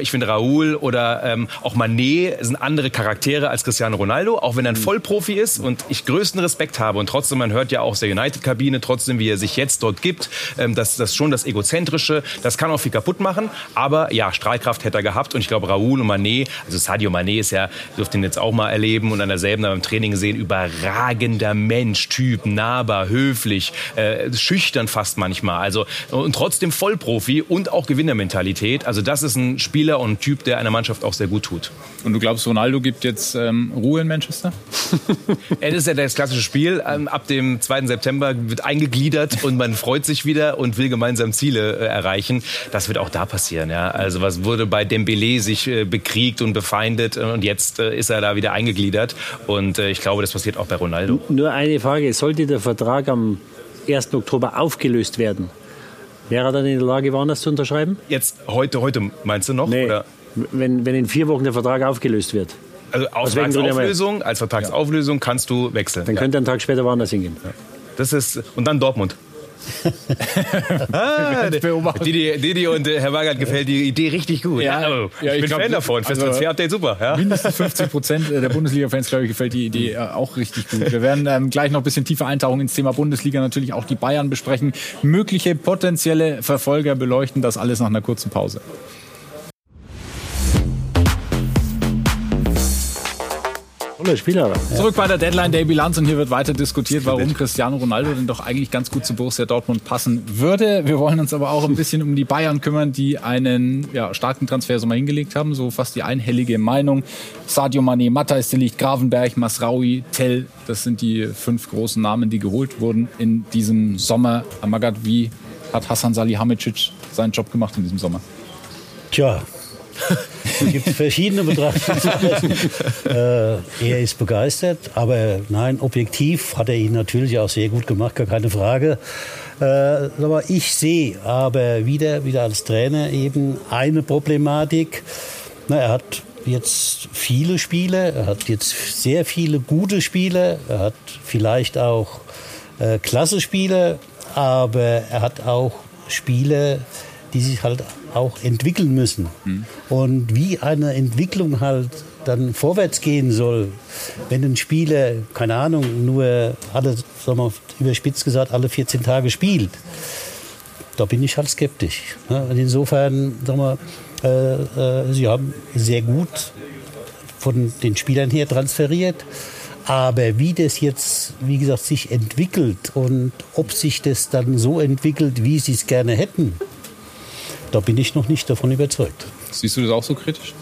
Ich finde, Raúl oder ähm, auch Manet sind andere Charaktere als Cristiano Ronaldo, auch wenn er ein mhm. Vollprofi ist und ich größten Respekt habe. Und trotzdem, man hört ja auch aus der United-Kabine, trotzdem, wie er sich jetzt dort gibt, ähm, das, das schon das Egozentrische, das kann auch viel kaputt machen. Aber ja, Strahlkraft hätte er gehabt und ich glaube, Raúl und Manet, also Sadio Manet ist ja, dürfte ihn jetzt auch mal erleben und an derselben beim Training sehen, überragender Mensch, Typ, nahbar, höflich, äh, schüchtern fast manchmal. Also und trotzdem Vollprofi und auch Gewinnermentalität. Also das ist ein Spieler und ein Typ, der einer Mannschaft auch sehr gut tut. Und du glaubst, Ronaldo gibt jetzt ähm, Ruhe in Manchester? es <laughs> ist ja das klassische Spiel. Ähm, ab dem 2. September wird eingegliedert und man freut sich wieder und will gemeinsam Ziele äh, erreichen. Das wird auch da passieren. Ja? Also was wurde bei Dembele sich äh, bekriegt und befeindet und jetzt äh, ist er da wieder eingegliedert. Und äh, ich glaube, das passiert auch bei Ronaldo. Nur eine Frage. Sollte der Vertrag am 1. Oktober aufgelöst werden, Wäre er dann in der Lage, woanders zu unterschreiben? Jetzt heute, heute meinst du noch? Nee, oder? Wenn, wenn in vier Wochen der Vertrag aufgelöst wird. Also aus Vertragsauflösung, als Vertragsauflösung kannst du wechseln. Dann könnte er einen Tag später woanders hingehen. Ja. Das ist, und dann Dortmund. Ah, <laughs> Didi, Didi und äh, Herr Wagert gefällt die Idee richtig gut. Ja, also, ja ich, bin glaub, Fan davon. Fürs also, Transfer-Update super. Ja. Mindestens 50 Prozent der Bundesliga-Fans, glaube ich, gefällt die Idee äh, auch richtig gut. Wir werden ähm, gleich noch ein bisschen tiefer eintauchen ins Thema Bundesliga, natürlich auch die Bayern besprechen, mögliche potenzielle Verfolger beleuchten, das alles nach einer kurzen Pause. Toller Spieler. Zurück bei der Deadline Day Bilanz und hier wird weiter diskutiert, warum Cristiano Ronaldo denn doch eigentlich ganz gut zu Borussia Dortmund passen würde. Wir wollen uns aber auch ein bisschen um die Bayern kümmern, die einen ja, starken Transfersommer hingelegt haben, so fast die einhellige Meinung. Sadio Mané, Matthijs de Ligt, Gravenberg, Masraoui, Tell, das sind die fünf großen Namen, die geholt wurden in diesem Sommer. Amagat, wie hat Hassan Salihamidzic seinen Job gemacht in diesem Sommer? Tja, <laughs> es gibt verschiedene Betrachtungsweisen. <laughs> äh, er ist begeistert, aber nein, objektiv hat er ihn natürlich auch sehr gut gemacht, gar keine Frage. Äh, aber ich sehe aber wieder, wieder als Trainer eben eine Problematik. Na, er hat jetzt viele Spiele, er hat jetzt sehr viele gute Spiele, er hat vielleicht auch äh, klasse Spiele, aber er hat auch Spiele, die sich halt auch entwickeln müssen. Mhm. Und wie eine Entwicklung halt dann vorwärts gehen soll, wenn ein Spieler, keine Ahnung, nur alle, sagen wir überspitzt gesagt, alle 14 Tage spielt, da bin ich halt skeptisch. Und insofern, sagen wir, äh, äh, sie haben sehr gut von den Spielern her transferiert. Aber wie das jetzt, wie gesagt, sich entwickelt und ob sich das dann so entwickelt, wie sie es gerne hätten, da bin ich noch nicht davon überzeugt. Siehst du das auch so kritisch?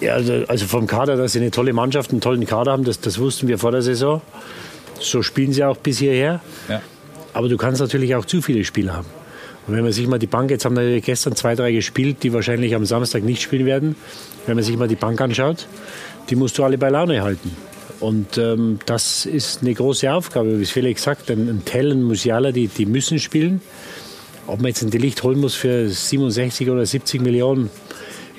Ja, also, also vom Kader, dass sie eine tolle Mannschaft, einen tollen Kader haben, das, das wussten wir vor der Saison. So spielen sie auch bis hierher. Ja. Aber du kannst natürlich auch zu viele Spieler haben. Und wenn man sich mal die Bank, jetzt haben wir gestern zwei, drei gespielt, die wahrscheinlich am Samstag nicht spielen werden. Wenn man sich mal die Bank anschaut, die musst du alle bei Laune halten. Und ähm, das ist eine große Aufgabe, wie es Felix sagt. Ein, ein Tell, ein Musiala, die, die müssen spielen. Ob man jetzt ein Delicht holen muss für 67 oder 70 Millionen,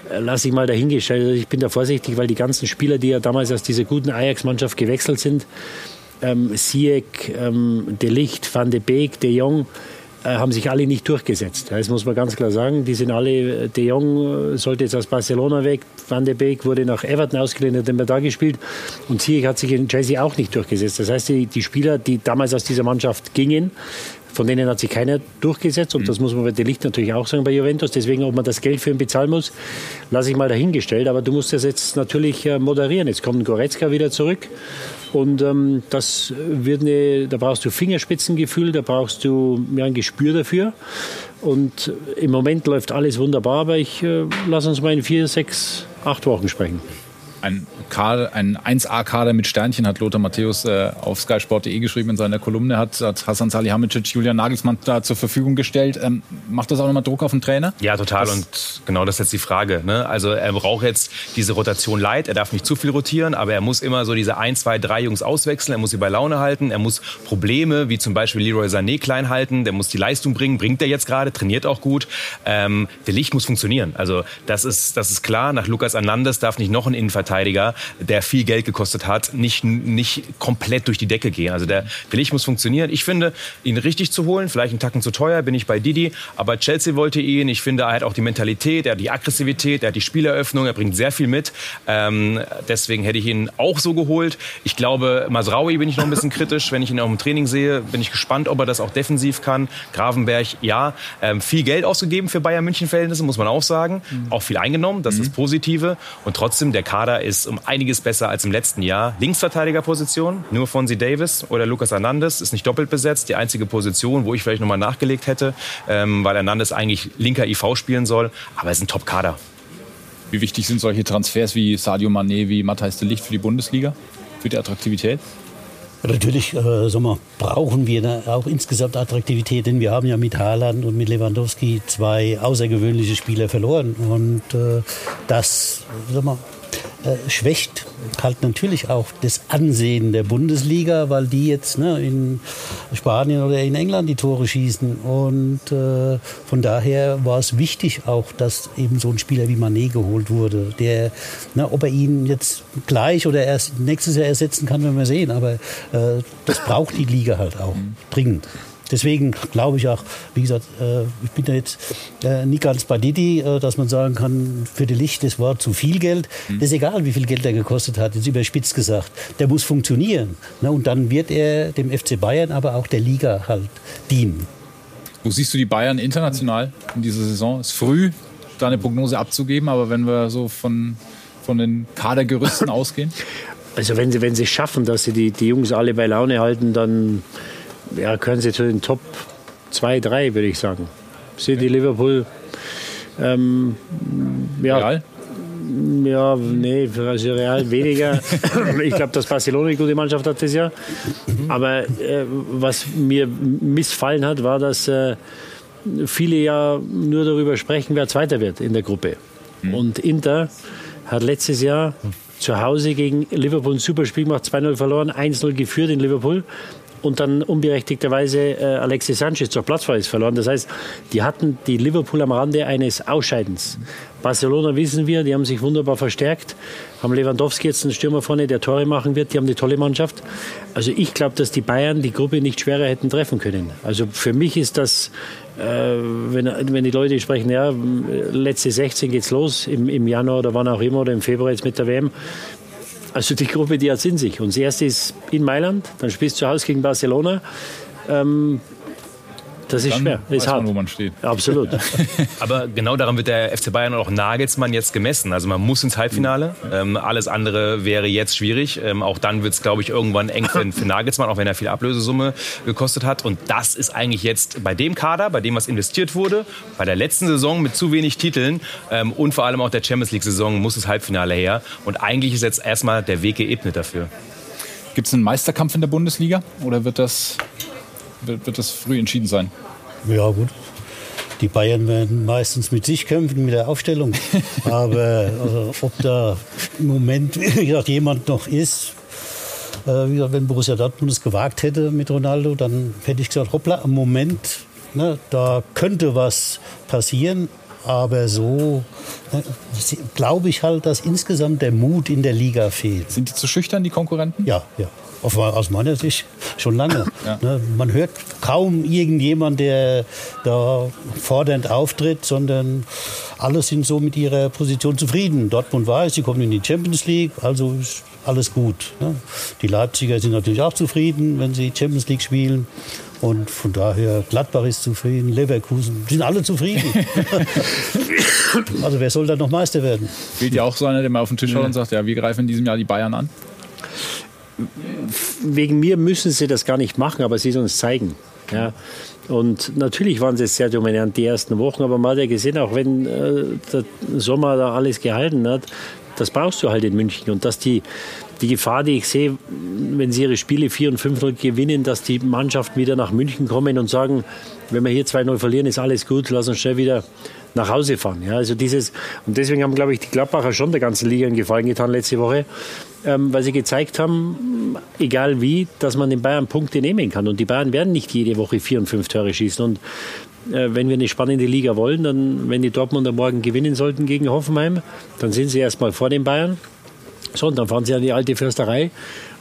äh, lasse ich mal dahingestellt. Also ich bin da vorsichtig, weil die ganzen Spieler, die ja damals aus dieser guten Ajax-Mannschaft gewechselt sind, ähm, Sieg, ähm, Delicht, Van de Beek, De Jong, äh, haben sich alle nicht durchgesetzt. Das muss man ganz klar sagen. Die sind alle, äh, De Jong sollte jetzt aus Barcelona weg, Van de Beek wurde nach Everton ausgeliehen, hat den da gespielt und Ziyech hat sich in Chelsea auch nicht durchgesetzt. Das heißt, die, die Spieler, die damals aus dieser Mannschaft gingen, Von denen hat sich keiner durchgesetzt und das muss man bei Delicht natürlich auch sagen bei Juventus. Deswegen, ob man das Geld für ihn bezahlen muss, lasse ich mal dahingestellt. Aber du musst das jetzt natürlich äh, moderieren. Jetzt kommt Goretzka wieder zurück. Und ähm, das wird eine, da brauchst du Fingerspitzengefühl, da brauchst du ja, ein Gespür dafür. Und im Moment läuft alles wunderbar, aber ich äh, lass uns mal in vier, sechs, acht Wochen sprechen ein, Kader, ein 1A-Kader mit Sternchen, hat Lothar Matthäus äh, auf skysport.de geschrieben in seiner Kolumne, hat, hat Hasan Salihamidzic, Julian Nagelsmann da zur Verfügung gestellt. Ähm, macht das auch nochmal Druck auf den Trainer? Ja, total. Das und genau das ist jetzt die Frage. Ne? Also er braucht jetzt diese Rotation leid. Er darf nicht zu viel rotieren, aber er muss immer so diese ein, zwei, drei Jungs auswechseln. Er muss sie bei Laune halten. Er muss Probleme, wie zum Beispiel Leroy Sané, klein halten. Der muss die Leistung bringen. Bringt er jetzt gerade, trainiert auch gut. Ähm, der Licht muss funktionieren. Also das ist, das ist klar. Nach Lukas Hernandez darf nicht noch ein Innenverteidiger Innenverteidiger, der viel Geld gekostet hat, nicht, nicht komplett durch die Decke gehen. Also der Willig muss funktionieren. Ich finde, ihn richtig zu holen, vielleicht einen Tacken zu teuer, bin ich bei Didi. Aber Chelsea wollte ihn. Ich finde, er hat auch die Mentalität, er hat die Aggressivität, er hat die Spieleröffnung, er bringt sehr viel mit. Ähm, deswegen hätte ich ihn auch so geholt. Ich glaube, Masraui bin ich noch ein bisschen kritisch. Wenn ich ihn auch im Training sehe, bin ich gespannt, ob er das auch defensiv kann. Gravenberg, ja. Ähm, viel Geld ausgegeben für Bayern München Verhältnisse, muss man auch sagen. Mhm. Auch viel eingenommen, das mhm. ist das Positive. Und trotzdem, der Kader ist um einiges besser als im letzten Jahr. Linksverteidigerposition, nur Fonsi Davis oder Lucas Hernandez ist nicht doppelt besetzt. Die einzige Position, wo ich vielleicht nochmal nachgelegt hätte, ähm, weil Hernandez eigentlich linker IV spielen soll. Aber es ist ein Top-Kader. Wie wichtig sind solche Transfers wie Sadio Mané, wie Matthijs de Licht für die Bundesliga? Für die Attraktivität? Natürlich äh, sag mal, brauchen wir auch insgesamt Attraktivität, denn wir haben ja mit Haaland und mit Lewandowski zwei außergewöhnliche Spieler verloren. Und äh, das sag mal, äh, schwächt halt natürlich auch das Ansehen der Bundesliga, weil die jetzt ne, in Spanien oder in England die Tore schießen. Und äh, von daher war es wichtig auch, dass eben so ein Spieler wie Manet geholt wurde. Der, ne, ob er ihn jetzt gleich oder erst nächstes Jahr ersetzen kann, werden wir sehen. Aber äh, das braucht die Liga halt auch dringend. Deswegen glaube ich auch, wie gesagt, äh, ich bin da jetzt äh, nicht ganz bei Didi, äh, dass man sagen kann, für die Licht, das war zu viel Geld. Mhm. Das ist egal, wie viel Geld er gekostet hat, jetzt überspitzt gesagt. Der muss funktionieren. Ne? Und dann wird er dem FC Bayern, aber auch der Liga halt dienen. Wo siehst du die Bayern international in dieser Saison? Ist früh, da eine Prognose abzugeben, aber wenn wir so von, von den Kadergerüsten <laughs> ausgehen? Also wenn sie, wenn sie schaffen, dass sie die, die Jungs alle bei Laune halten, dann ja, können sie zu den Top 2, 3, würde ich sagen. City, Liverpool. Ähm, ja, Real? Ja, nee, also Real weniger. <laughs> ich glaube, dass Barcelona eine gute Mannschaft hat das Jahr. Aber äh, was mir missfallen hat, war, dass äh, viele ja nur darüber sprechen, wer Zweiter wird in der Gruppe. Mhm. Und Inter hat letztes Jahr zu Hause gegen Liverpool ein super Spiel gemacht, 2-0 verloren, 1-0 geführt in Liverpool und dann unberechtigterweise äh, Alexis Sanchez zur Platzverweis verloren. Das heißt, die hatten die Liverpool am Rande eines Ausscheidens. Barcelona wissen wir, die haben sich wunderbar verstärkt, haben Lewandowski jetzt einen Stürmer vorne, der Tore machen wird, die haben eine tolle Mannschaft. Also ich glaube, dass die Bayern die Gruppe nicht schwerer hätten treffen können. Also für mich ist das, äh, wenn, wenn die Leute sprechen, ja, letzte 16 geht's los, im, im Januar oder wann auch immer oder im Februar jetzt mit der WM, also die Gruppe, die hat in sich. Und das erste ist in Mailand, dann spielst du zu Hause gegen Barcelona. Ähm, das ist Dann schwer. Ist weiß hart. man, wo man steht. Absolut. <laughs> Aber genau daran wird der FC Bayern und auch Nagelsmann jetzt gemessen. Also man muss ins Halbfinale. Ähm, alles andere wäre jetzt schwierig. Ähm, auch dann wird es, glaube ich, irgendwann eng für, für Nagelsmann, auch wenn er viel Ablösesumme gekostet hat. Und das ist eigentlich jetzt bei dem Kader, bei dem was investiert wurde, bei der letzten Saison mit zu wenig Titeln ähm, und vor allem auch der Champions League-Saison muss das Halbfinale her. Und eigentlich ist jetzt erstmal der Weg geebnet dafür. Gibt es einen Meisterkampf in der Bundesliga oder wird das, wird, wird das früh entschieden sein? Ja, gut. Die Bayern werden meistens mit sich kämpfen, mit der Aufstellung. <laughs> Aber also, ob da im Moment <laughs> wie gesagt, jemand noch ist, äh, wie gesagt, wenn Borussia Dortmund es gewagt hätte mit Ronaldo, dann hätte ich gesagt, hoppla, im Moment, ne, da könnte was passieren. Aber so ne, glaube ich halt, dass insgesamt der Mut in der Liga fehlt. Sind die zu schüchtern, die Konkurrenten? Ja, ja. Aus meiner Sicht schon lange. <laughs> Ja. Ne, Man hört kaum irgendjemand, der da fordernd auftritt, sondern alle sind so mit ihrer Position zufrieden. Dortmund weiß, sie kommen in die Champions League, also ist alles gut. ne. Die Leipziger sind natürlich auch zufrieden, wenn sie Champions League spielen. Und von daher, Gladbach ist zufrieden, Leverkusen, sind alle zufrieden. <laughs> also wer soll da noch Meister werden? Fehlt ja auch so einer, der mal auf den Tisch schaut und sagt, ja, wir greifen in diesem Jahr die Bayern an? Wegen mir müssen sie das gar nicht machen, aber sie es zeigen. Ja. Und natürlich waren sie sehr dominant die ersten Wochen, aber man hat ja gesehen, auch wenn äh, der Sommer da alles gehalten hat, das brauchst du halt in München. Und dass die, die Gefahr, die ich sehe, wenn sie ihre Spiele 4 und 5 gewinnen, dass die Mannschaften wieder nach München kommen und sagen, wenn wir hier 2-0 verlieren, ist alles gut, lass uns schnell wieder nach Hause fahren. Ja, also dieses, und deswegen haben, glaube ich, die Gladbacher schon der ganzen Liga einen Gefallen getan letzte Woche, ähm, weil sie gezeigt haben, egal wie, dass man den Bayern Punkte nehmen kann. Und die Bayern werden nicht jede Woche vier und fünf Tore schießen. Und äh, wenn wir eine spannende Liga wollen, dann, wenn die Dortmunder morgen gewinnen sollten gegen Hoffenheim, dann sind sie erstmal vor den Bayern. So, und dann fahren sie an die alte Försterei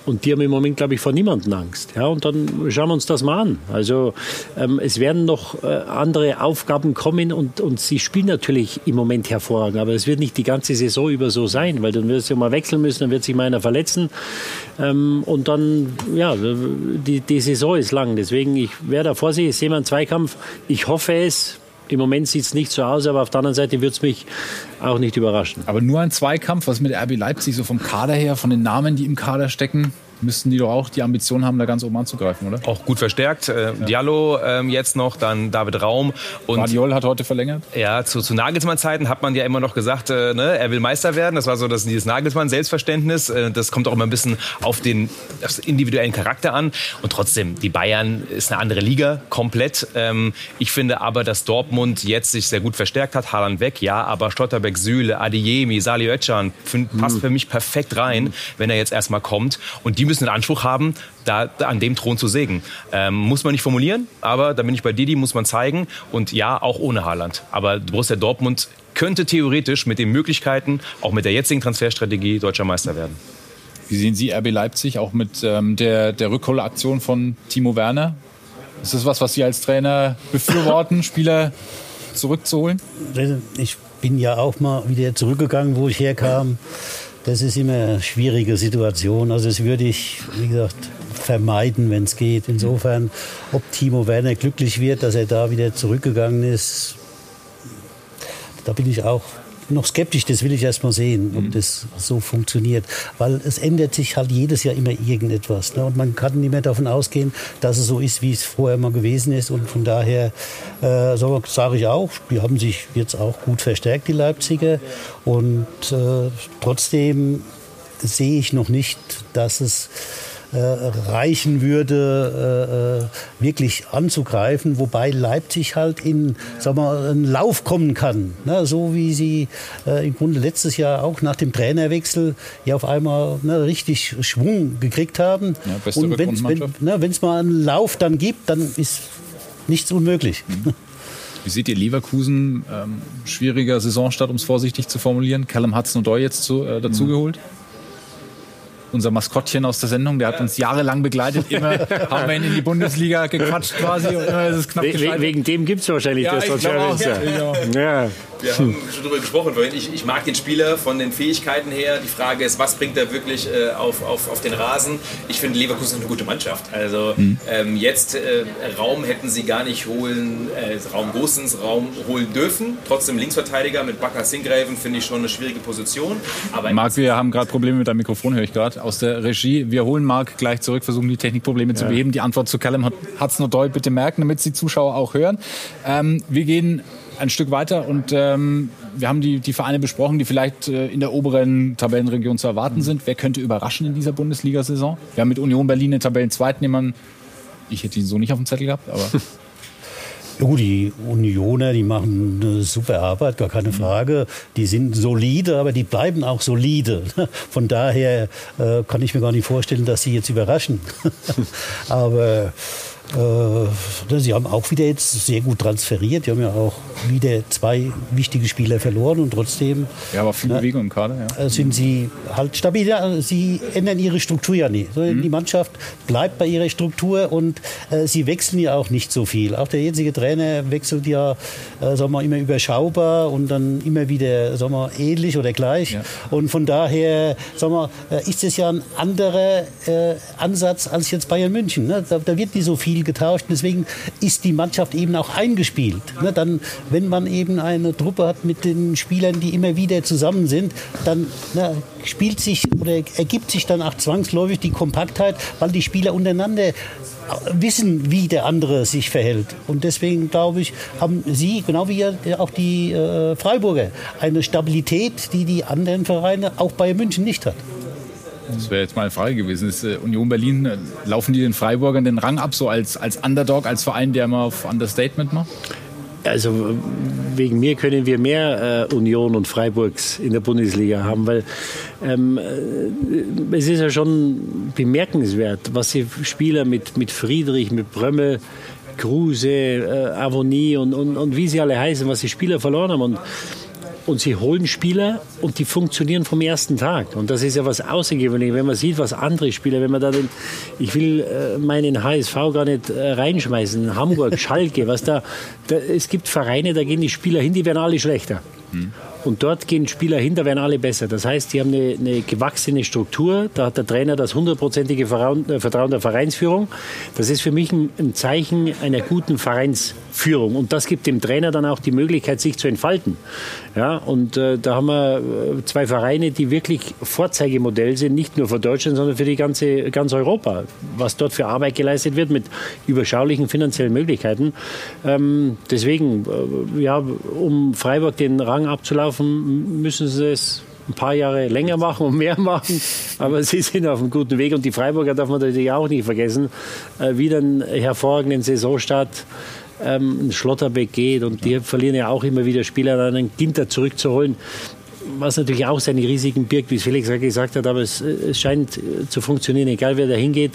und die haben im Moment, glaube ich, vor niemandem Angst. Ja, und dann schauen wir uns das mal an. Also ähm, es werden noch äh, andere Aufgaben kommen und, und sie spielen natürlich im Moment hervorragend. Aber es wird nicht die ganze Saison über so sein, weil dann wirst du mal wechseln müssen, dann wird sich mal einer verletzen. Ähm, und dann, ja, die, die Saison ist lang. Deswegen, ich wäre da vorsichtig, ich sehe mal einen Zweikampf. Ich hoffe es, im Moment sieht es nicht so aus, aber auf der anderen Seite würde es mich auch nicht überraschen. Aber nur ein Zweikampf, was mit RB Leipzig so vom Kader her, von den Namen, die im Kader stecken, müssten die doch auch die Ambition haben, da ganz oben anzugreifen, oder? Auch gut verstärkt. Äh, Diallo ähm, jetzt noch, dann David Raum. Und Guardiol hat heute verlängert. Ja, zu, zu Nagelsmann-Zeiten hat man ja immer noch gesagt, äh, ne, er will Meister werden. Das war so das, dieses Nagelsmann-Selbstverständnis. Äh, das kommt auch immer ein bisschen auf den auf individuellen Charakter an. Und trotzdem, die Bayern ist eine andere Liga, komplett. Ähm, ich finde aber, dass Dortmund jetzt sich sehr gut verstärkt hat. Haaland weg, ja, aber Stotterbeck, Süle, Adeyemi, Salih Özcan passt für mich perfekt rein, wenn er jetzt erstmal kommt. Und die müssen den Anspruch haben, da, da an dem Thron zu sägen. Ähm, muss man nicht formulieren, aber da bin ich bei Didi, muss man zeigen. Und ja, auch ohne Haaland. Aber Borussia Dortmund könnte theoretisch mit den Möglichkeiten, auch mit der jetzigen Transferstrategie, deutscher Meister werden. Wie sehen Sie RB Leipzig auch mit ähm, der, der Rückholaktion von Timo Werner? Ist das was, was Sie als Trainer befürworten, <laughs> Spieler zurückzuholen? Ich bin ja auch mal wieder zurückgegangen, wo ich herkam. Das ist immer eine schwierige Situation. Also das würde ich, wie gesagt, vermeiden, wenn es geht. Insofern, ob Timo Werner glücklich wird, dass er da wieder zurückgegangen ist, da bin ich auch noch skeptisch, das will ich erst mal sehen, ob mhm. das so funktioniert. Weil es ändert sich halt jedes Jahr immer irgendetwas. Ne? Und man kann nicht mehr davon ausgehen, dass es so ist, wie es vorher mal gewesen ist. Und von daher äh, sage ich auch, die haben sich jetzt auch gut verstärkt, die Leipziger. Und äh, trotzdem sehe ich noch nicht, dass es äh, reichen würde, äh, äh, wirklich anzugreifen, wobei Leipzig halt in sag mal, einen Lauf kommen kann. Ne? So wie sie äh, im Grunde letztes Jahr auch nach dem Trainerwechsel ja auf einmal ne, richtig Schwung gekriegt haben. Ja, Und wenn es ne, mal einen Lauf dann gibt, dann ist nichts unmöglich. Mhm. Wie seht ihr Leverkusen? Ähm, schwieriger Saisonstart, um es vorsichtig zu formulieren. Callum Hudson-Odoi jetzt zu, äh, dazugeholt? Mhm unser Maskottchen aus der Sendung, der hat uns jahrelang begleitet. <laughs> Immer haben wir ihn in die Bundesliga gequatscht quasi und immer ist es knapp We Wegen dem gibt es wahrscheinlich ja, das Sozialfenster. Ja. ja. Wir haben schon darüber gesprochen vorhin. Ich, ich, mag den Spieler von den Fähigkeiten her. Die Frage ist, was bringt er wirklich äh, auf, auf, auf den Rasen? Ich finde Leverkusen eine gute Mannschaft. Also mhm. ähm, jetzt äh, Raum hätten sie gar nicht holen, äh, Raum Gosens Raum holen dürfen. Trotzdem Linksverteidiger mit Bakker Singgraven finde ich schon eine schwierige Position. Aber Marc, wir haben gerade Probleme mit deinem Mikrofon, höre ich gerade aus der Regie. Wir holen Marc gleich zurück, versuchen die Technikprobleme ja. zu beheben. Die Antwort zu Callum hat es nur doll bitte merken, damit die Zuschauer auch hören. Ähm, wir gehen ein Stück weiter und ähm, wir haben die, die Vereine besprochen, die vielleicht äh, in der oberen Tabellenregion zu erwarten sind. Wer könnte überraschen in dieser Bundesliga-Saison? Wir haben mit Union Berlin den Tabellenzweiten jemanden, ich hätte ihn so nicht auf dem Zettel gehabt, aber <laughs> Ja gut, die Unioner, die machen eine super Arbeit, gar keine Frage. Die sind solide, aber die bleiben auch solide. <laughs> Von daher äh, kann ich mir gar nicht vorstellen, dass sie jetzt überraschen. <laughs> aber sie haben auch wieder jetzt sehr gut transferiert. Die haben ja auch wieder zwei wichtige Spieler verloren und trotzdem. Ja, aber viel Bewegung im Kader, ja. Äh, sind sie halt stabil. Sie ändern ihre Struktur ja nicht. Mhm. Die Mannschaft bleibt bei ihrer Struktur und äh, sie wechseln ja auch nicht so viel. Auch der jetzige Trainer wechselt ja, äh, sagen wir, immer überschaubar und dann immer wieder, sagen wir, ähnlich oder gleich. Ja. Und von daher, sagen wir, äh, ist es ja ein anderer äh, Ansatz als jetzt Bayern München. Ne? Da, da wird nicht so viel getauscht. Deswegen ist die Mannschaft eben auch eingespielt. Ne, dann, wenn man eben eine Truppe hat mit den Spielern, die immer wieder zusammen sind, dann ne, spielt sich oder ergibt sich dann auch zwangsläufig die Kompaktheit, weil die Spieler untereinander wissen, wie der andere sich verhält. Und deswegen, glaube ich, haben Sie, genau wie auch die äh, Freiburger, eine Stabilität, die die anderen Vereine auch bei München nicht hat. Das wäre jetzt mal eine Frage gewesen. Ist äh, Union Berlin, äh, laufen die den Freiburgern den Rang ab, so als, als Underdog, als Verein, der immer auf Understatement macht? Also wegen mir können wir mehr äh, Union und Freiburgs in der Bundesliga haben, weil ähm, äh, es ist ja schon bemerkenswert, was die Spieler mit, mit Friedrich, mit Brömmel, Kruse, äh, Avonie und, und, und wie sie alle heißen, was die Spieler verloren haben. Und und sie holen Spieler und die funktionieren vom ersten Tag. Und das ist ja was Außergewöhnliches, wenn man sieht, was andere Spieler, wenn man da den, ich will äh, meinen HSV gar nicht äh, reinschmeißen, Hamburg, <laughs> Schalke, was da, da, es gibt Vereine, da gehen die Spieler hin, die werden alle schlechter. Hm. Und dort gehen Spieler hin, da werden alle besser. Das heißt, die haben eine, eine gewachsene Struktur. Da hat der Trainer das hundertprozentige äh, Vertrauen der Vereinsführung. Das ist für mich ein, ein Zeichen einer guten Vereinsführung. Und das gibt dem Trainer dann auch die Möglichkeit, sich zu entfalten. Ja, und äh, da haben wir äh, zwei Vereine, die wirklich Vorzeigemodell sind, nicht nur für Deutschland, sondern für die ganze, ganz Europa. Was dort für Arbeit geleistet wird mit überschaulichen finanziellen Möglichkeiten. Ähm, deswegen, äh, ja, um Freiburg den Rang abzulaufen, müssen sie es ein paar Jahre länger machen und mehr <laughs> machen. Aber sie sind auf einem guten Weg. Und die Freiburger darf man natürlich auch nicht vergessen. Äh, wieder einen hervorragenden Saisonstart. Ähm, Schlotterbeck geht und die verlieren ja auch immer wieder Spieler, einen Ginter zurückzuholen was natürlich auch seine Risiken birgt, wie Felix gesagt hat, aber es, es, scheint zu funktionieren, egal wer da hingeht.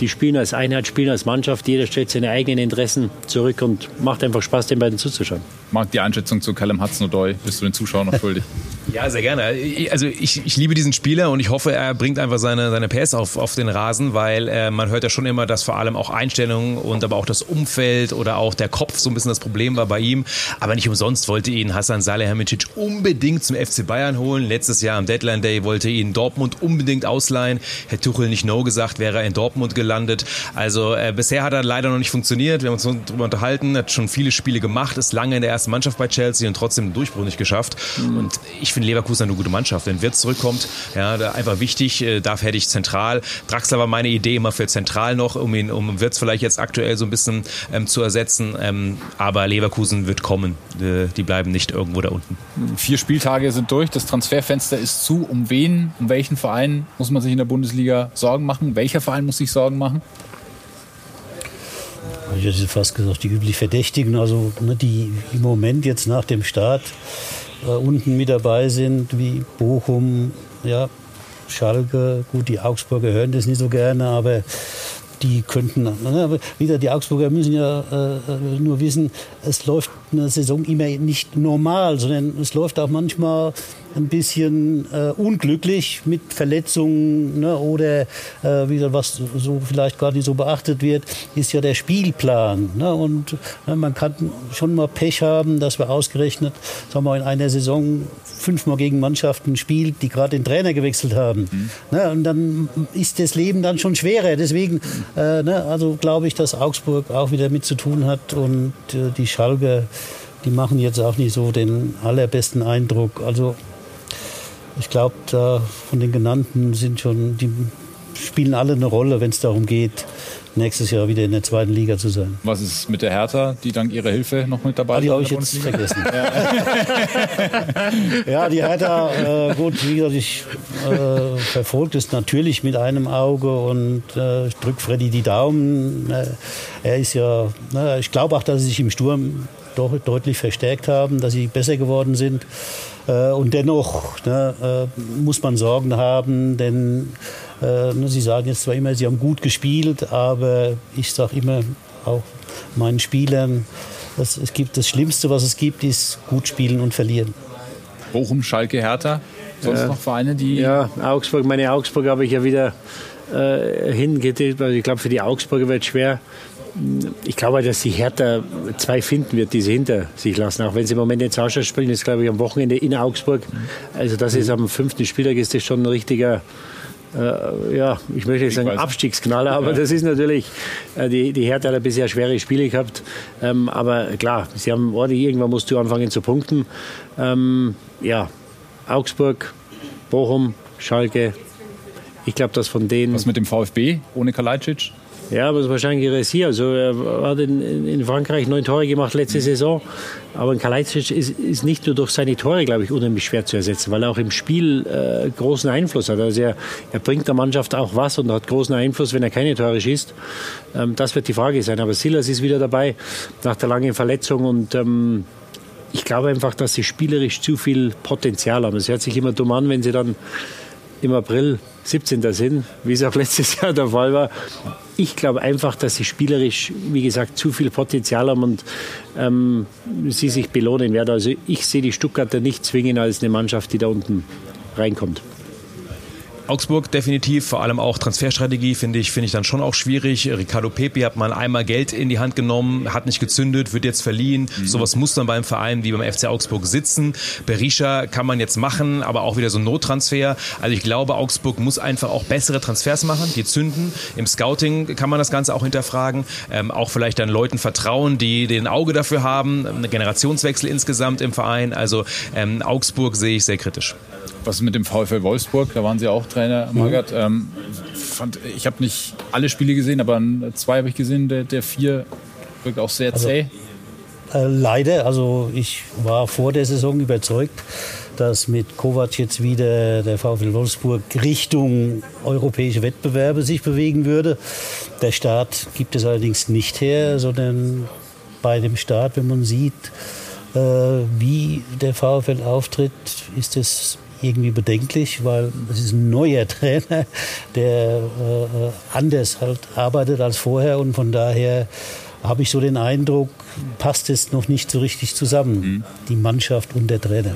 Die spielen als Einheit, spielen als Mannschaft, jeder stellt seine eigenen Interessen zurück und macht einfach Spaß, den beiden zuzuschauen. Marc, die Einschätzung zu Callum Hudson-Odoi bist du den Zuschauern noch schuldig? <laughs> Ja, sehr gerne. Also ich, ich liebe diesen Spieler und ich hoffe, er bringt einfach seine, seine PS auf, auf den Rasen, weil äh, man hört ja schon immer, dass vor allem auch Einstellungen und aber auch das Umfeld oder auch der Kopf so ein bisschen das Problem war bei ihm. Aber nicht umsonst wollte ihn Hassan Salihamidzic unbedingt zum FC Bayern holen. Letztes Jahr am Deadline Day wollte ihn Dortmund unbedingt ausleihen. Hätte Tuchel nicht No gesagt, wäre er in Dortmund gelandet. Also äh, bisher hat er leider noch nicht funktioniert. Wir haben uns darüber unterhalten, hat schon viele Spiele gemacht, ist lange in der ersten Mannschaft bei Chelsea und trotzdem den Durchbruch nicht geschafft. Mhm. Und ich finde Leverkusen eine gute Mannschaft. Wenn Wirtz zurückkommt, ja, einfach wichtig, äh, da fertig zentral. Draxler war meine Idee immer für zentral noch, um ihn, um Wirtz vielleicht jetzt aktuell so ein bisschen ähm, zu ersetzen. Ähm, aber Leverkusen wird kommen. Äh, die bleiben nicht irgendwo da unten. Vier Spieltage sind durch, das Transferfenster ist zu. Um wen, um welchen Verein muss man sich in der Bundesliga Sorgen machen? Welcher Verein muss sich Sorgen machen? Ich hätte fast gesagt, die üblich Verdächtigen, also ne, die im Moment jetzt nach dem Start äh, unten mit dabei sind, wie Bochum, ja, Schalke, gut, die Augsburger hören das nicht so gerne, aber die könnten, ne, wieder die Augsburger müssen ja äh, äh, nur wissen, es läuft eine Saison immer nicht normal, sondern es läuft auch manchmal ein bisschen äh, unglücklich mit Verletzungen ne, oder äh, wieder was so vielleicht gar nicht so beachtet wird, ist ja der Spielplan. Ne, und ne, man kann schon mal Pech haben, dass wir ausgerechnet sagen wir, in einer Saison fünfmal gegen Mannschaften spielt, die gerade den Trainer gewechselt haben. Mhm. Ne, und dann ist das Leben dann schon schwerer. Deswegen, äh, ne, also glaube ich, dass Augsburg auch wieder mit zu tun hat und äh, die Schalke die machen jetzt auch nicht so den allerbesten Eindruck. Also ich glaube, da von den genannten sind schon, die spielen alle eine Rolle, wenn es darum geht, nächstes Jahr wieder in der zweiten Liga zu sein. Was ist mit der Hertha, die dank ihrer Hilfe noch mit dabei ah, Die habe ich jetzt vergessen. <laughs> ja, die Hertha, äh, gut, wie gesagt, ich äh, verfolge es natürlich mit einem Auge und äh, drücke Freddy die Daumen. Äh, er ist ja, na, ich glaube auch, dass er sich im Sturm doch deutlich verstärkt haben, dass sie besser geworden sind. Äh, und dennoch ne, äh, muss man Sorgen haben, denn äh, ne, Sie sagen jetzt zwar immer, Sie haben gut gespielt, aber ich sage immer auch meinen Spielern, dass es gibt das Schlimmste, was es gibt, ist gut spielen und verlieren. Bochum, Schalke, Hertha. Sonst noch Vereine, die. Ja, Augsburg. Meine Augsburg habe ich ja wieder äh, hingetippt. Also ich glaube, für die Augsburger wird es schwer ich glaube, dass die Hertha zwei finden wird, die sie hinter sich lassen. Auch wenn sie im Moment in Zauscher spielen, ist glaube ich am Wochenende in Augsburg. Also das ist am fünften Spieltag ist das schon ein richtiger äh, ja, ich möchte nicht sagen Abstiegsknaller, aber ja. das ist natürlich, äh, die, die Hertha hat bisher schwere Spiele gehabt. Ähm, aber klar, sie haben ordentlich, irgendwann musst du anfangen zu punkten. Ähm, ja, Augsburg, Bochum, Schalke. Ich glaube, dass von denen. Was mit dem VfB ohne Kalajdzic? Ja, aber es ist wahrscheinlich Ressier. Also er hat in, in, Frankreich neun Tore gemacht letzte Saison. Aber ein Kalajdzic ist, ist, nicht nur durch seine Tore, glaube ich, unheimlich schwer zu ersetzen, weil er auch im Spiel äh, großen Einfluss hat. Also er, er, bringt der Mannschaft auch was und hat großen Einfluss, wenn er keine Tore schießt. Ähm, das wird die Frage sein. Aber Silas ist wieder dabei nach der langen Verletzung und ähm, ich glaube einfach, dass sie spielerisch zu viel Potenzial haben. Es hört sich immer dumm an, wenn sie dann im April 17. sind, wie es auch letztes Jahr der Fall war. Ich glaube einfach, dass sie spielerisch, wie gesagt, zu viel Potenzial haben und ähm, sie sich belohnen werden. Also ich sehe die Stuttgarter nicht zwingen als eine Mannschaft, die da unten reinkommt. Augsburg definitiv, vor allem auch Transferstrategie finde ich, finde ich dann schon auch schwierig. Ricardo Pepe hat mal einmal Geld in die Hand genommen, hat nicht gezündet, wird jetzt verliehen. Mhm. Sowas muss dann beim Verein wie beim FC Augsburg sitzen. Berisha kann man jetzt machen, aber auch wieder so ein Nottransfer. Also ich glaube, Augsburg muss einfach auch bessere Transfers machen, die zünden. Im Scouting kann man das Ganze auch hinterfragen. Ähm, auch vielleicht dann Leuten vertrauen, die den Auge dafür haben. Ein Generationswechsel insgesamt im Verein. Also ähm, Augsburg sehe ich sehr kritisch. Was ist mit dem VfL Wolfsburg? Da waren Sie auch Trainer. Margaret. Mhm. Ähm, fand, ich habe nicht alle Spiele gesehen, aber zwei habe ich gesehen. Der, der vier wirkt auch sehr zäh. Also, äh, leider. Also ich war vor der Saison überzeugt, dass mit Kovac jetzt wieder der VfL Wolfsburg Richtung europäische Wettbewerbe sich bewegen würde. Der Start gibt es allerdings nicht her, sondern bei dem Start, wenn man sieht, äh, wie der VfL auftritt, ist es irgendwie bedenklich, weil es ist ein neuer <laughs> Trainer, der äh, anders halt arbeitet als vorher und von daher habe ich so den Eindruck, passt es noch nicht so richtig zusammen, mhm. die Mannschaft und der Trainer.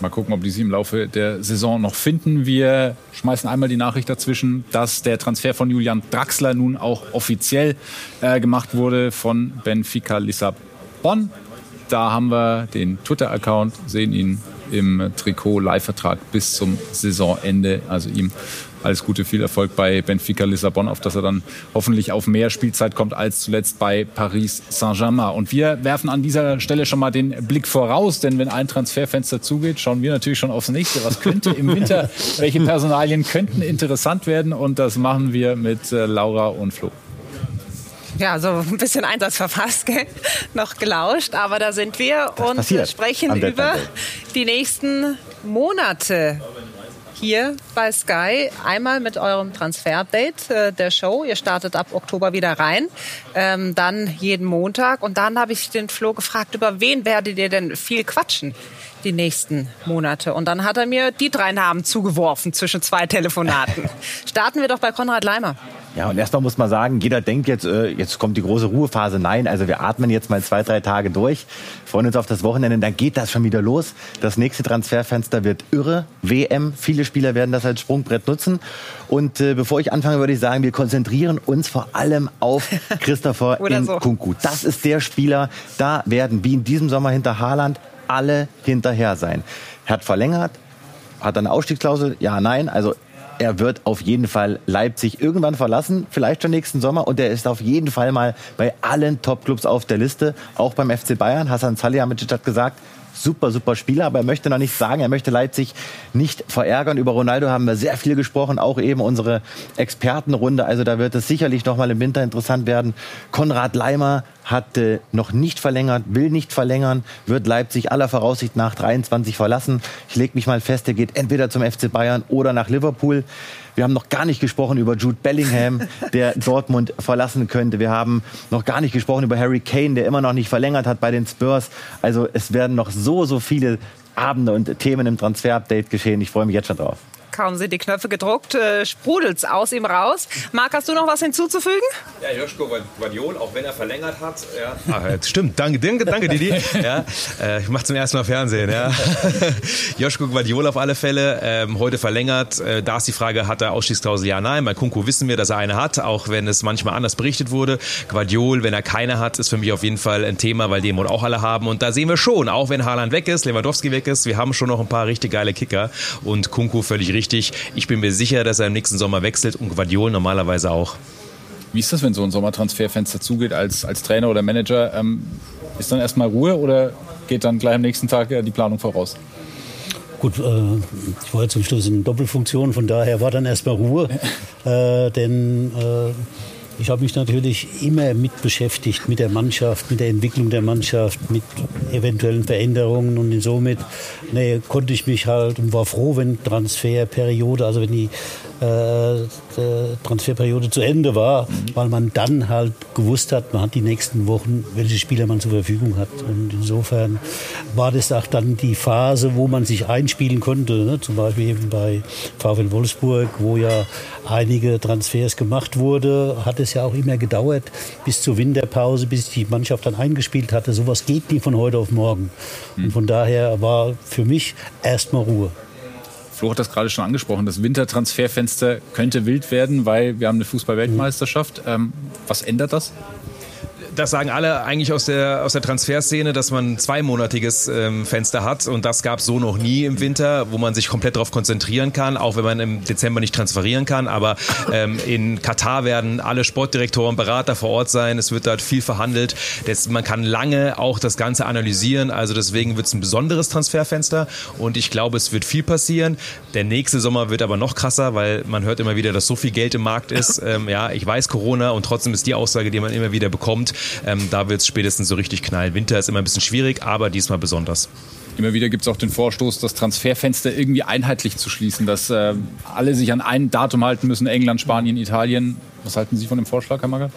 Mal gucken, ob die sie im Laufe der Saison noch finden. Wir schmeißen einmal die Nachricht dazwischen, dass der Transfer von Julian Draxler nun auch offiziell äh, gemacht wurde von Benfica Lissabon. Da haben wir den Twitter-Account, sehen ihn im Trikot Leihvertrag bis zum Saisonende. Also ihm alles Gute, viel Erfolg bei Benfica Lissabon, auf dass er dann hoffentlich auf mehr Spielzeit kommt als zuletzt bei Paris Saint-Germain. Und wir werfen an dieser Stelle schon mal den Blick voraus, denn wenn ein Transferfenster zugeht, schauen wir natürlich schon aufs nächste. Was könnte im Winter, <laughs> welche Personalien könnten interessant werden? Und das machen wir mit äh, Laura und Flo. Ja, so ein bisschen Einsatz verfasst, gell? <laughs> noch gelauscht, aber da sind wir das und sprechen über die nächsten Monate hier bei Sky. Einmal mit eurem Transfer-Update äh, der Show. Ihr startet ab Oktober wieder rein. Ähm, dann jeden Montag. Und dann habe ich den Flo gefragt, über wen werdet ihr denn viel quatschen? die nächsten Monate. Und dann hat er mir die drei Namen zugeworfen zwischen zwei Telefonaten. <laughs> Starten wir doch bei Konrad Leimer. Ja, und erstmal muss man sagen, jeder denkt jetzt, äh, jetzt kommt die große Ruhephase. Nein, also wir atmen jetzt mal zwei, drei Tage durch, freuen uns auf das Wochenende, dann geht das schon wieder los. Das nächste Transferfenster wird irre. WM, viele Spieler werden das als Sprungbrett nutzen. Und äh, bevor ich anfange, würde ich sagen, wir konzentrieren uns vor allem auf <laughs> Christopher Nkunku. So. Das ist der Spieler, da werden wie in diesem Sommer hinter Haaland alle hinterher sein. Er hat verlängert, hat er eine Ausstiegsklausel? Ja, nein. Also er wird auf jeden Fall Leipzig irgendwann verlassen, vielleicht schon nächsten Sommer. Und er ist auf jeden Fall mal bei allen Topclubs auf der Liste, auch beim FC Bayern. Hassan Salihamidzic hat gesagt, super, super Spieler, aber er möchte noch nicht sagen, er möchte Leipzig nicht verärgern. Über Ronaldo haben wir sehr viel gesprochen, auch eben unsere Expertenrunde. Also da wird es sicherlich noch mal im Winter interessant werden. Konrad Leimer hat äh, noch nicht verlängert, will nicht verlängern, wird Leipzig aller Voraussicht nach 23 verlassen. Ich lege mich mal fest, er geht entweder zum FC Bayern oder nach Liverpool. Wir haben noch gar nicht gesprochen über Jude Bellingham, <laughs> der Dortmund verlassen könnte. Wir haben noch gar nicht gesprochen über Harry Kane, der immer noch nicht verlängert hat bei den Spurs. Also es werden noch so, so viele Abende und Themen im Transfer-Update geschehen. Ich freue mich jetzt schon drauf. Kaum sind die Knöpfe gedruckt, äh, sprudelt's aus ihm raus. Marc, hast du noch was hinzuzufügen? Ja, Joschko Guardiol, auch wenn er verlängert hat. Ja. Ach, stimmt, danke, danke, danke Didi. <laughs> ja, äh, ich mache zum ersten Mal Fernsehen. Ja. <laughs> Joschko Guardiol auf alle Fälle, ähm, heute verlängert. Äh, da ist die Frage, hat er Ausstiegsklausel? Ja, nein. Bei Kunku wissen wir, dass er eine hat, auch wenn es manchmal anders berichtet wurde. Guardiol, wenn er keine hat, ist für mich auf jeden Fall ein Thema, weil den wohl auch alle haben. Und da sehen wir schon, auch wenn Haaland weg ist, Lewandowski weg ist, wir haben schon noch ein paar richtig geile Kicker und Kunku völlig richtig richtig. Ich bin mir sicher, dass er im nächsten Sommer wechselt und Guardiol normalerweise auch. Wie ist das, wenn so ein Sommertransferfenster zugeht als, als Trainer oder Manager? Ähm, ist dann erstmal Ruhe oder geht dann gleich am nächsten Tag äh, die Planung voraus? Gut, äh, ich war zum Schluss in Doppelfunktion, von daher war dann erstmal Ruhe. Äh, denn äh, ich habe mich natürlich immer mit beschäftigt, mit der Mannschaft, mit der Entwicklung der Mannschaft, mit eventuellen Veränderungen und insomit nee, konnte ich mich halt und war froh, wenn Transferperiode, also wenn die äh, Transferperiode zu Ende war, weil man dann halt gewusst hat, man hat die nächsten Wochen, welche Spieler man zur Verfügung hat. Und insofern war das auch dann die Phase, wo man sich einspielen konnte, ne? zum Beispiel eben bei VfL Wolfsburg, wo ja einige Transfers gemacht wurde, hat es ja auch immer gedauert bis zur Winterpause, bis die Mannschaft dann eingespielt hatte. Sowas geht nie von heute auf morgen. Und von daher war für mich erstmal Ruhe. Flo hat das gerade schon angesprochen. Das Wintertransferfenster könnte wild werden, weil wir haben eine Fußballweltmeisterschaft. Ähm, was ändert das? Das sagen alle eigentlich aus der, aus der Transferszene, dass man ein zweimonatiges ähm, Fenster hat und das gab es so noch nie im Winter, wo man sich komplett darauf konzentrieren kann, auch wenn man im Dezember nicht transferieren kann. Aber ähm, in Katar werden alle Sportdirektoren, Berater vor Ort sein. Es wird dort viel verhandelt. Das, man kann lange auch das Ganze analysieren. Also deswegen wird es ein besonderes Transferfenster und ich glaube, es wird viel passieren. Der nächste Sommer wird aber noch krasser, weil man hört immer wieder, dass so viel Geld im Markt ist. <laughs> Ähm, ja, ich weiß Corona und trotzdem ist die Aussage, die man immer wieder bekommt, ähm, da wird es spätestens so richtig knallen. Winter ist immer ein bisschen schwierig, aber diesmal besonders. Immer wieder gibt es auch den Vorstoß, das Transferfenster irgendwie einheitlich zu schließen, dass äh, alle sich an ein Datum halten müssen, England, Spanien, Italien. Was halten Sie von dem Vorschlag, Herr Magath?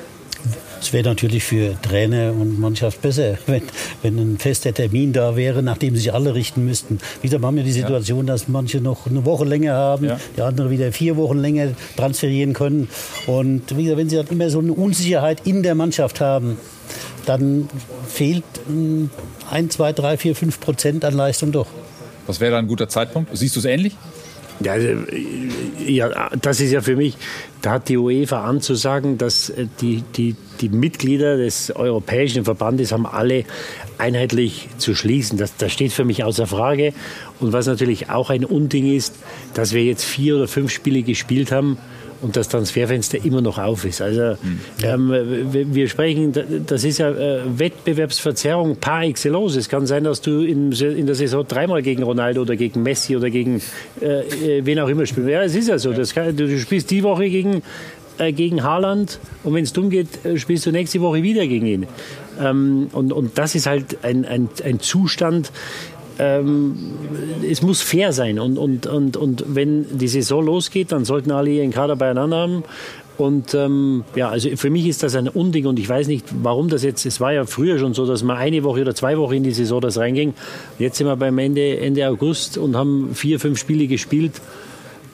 Es wäre natürlich für Trainer und Mannschaft besser, <laughs> wenn, wenn ein fester Termin da wäre, nachdem sich alle richten müssten. Wieder haben wir die Situation, ja. dass manche noch eine Woche länger haben, ja. die anderen wieder vier Wochen länger transferieren können. Und wie gesagt, wenn sie dann immer so eine Unsicherheit in der Mannschaft haben, dann fehlt ein, zwei, drei, vier, fünf Prozent an Leistung doch. Was wäre da ein guter Zeitpunkt? Siehst du es ähnlich? Ja, also, ja, das ist ja für mich, da hat die UEFA anzusagen, dass äh, die, die, die Mitglieder des Europäischen Verbandes haben alle einheitlich zu schließen. Das, das steht für mich außer Frage. Und was natürlich auch ein Unding ist, dass wir jetzt vier oder fünf Spiele gespielt haben und das Transferfenster immer noch auf ist. Also hm. ähm, wir sprechen, das ist ja äh, Wettbewerbsverzerrung par excellence. Es kann sein, dass du in, in, der Saison dreimal gegen Ronaldo oder gegen Messi oder gegen äh, äh wen auch immer spielst. Ja, es ist ja so. Kann, du spielst die Woche gegen äh, gegen Haaland und wenn es dumm geht, spielst du nächste Woche wieder gegen ihn. Ähm, und, und das ist halt ein, ein, ein Zustand, ähm, es muss fair sein. Und, und, und, und wenn die Saison losgeht, dann sollten alle ihren Kader beieinander haben. Und ähm, ja, also für mich ist das ein Unding und ich weiß nicht, warum das jetzt, es war ja früher schon so, dass man eine Woche oder zwei Wochen in die Saison das reinging. Jetzt sind wir beim Ende, Ende August und haben vier, fünf Spiele gespielt.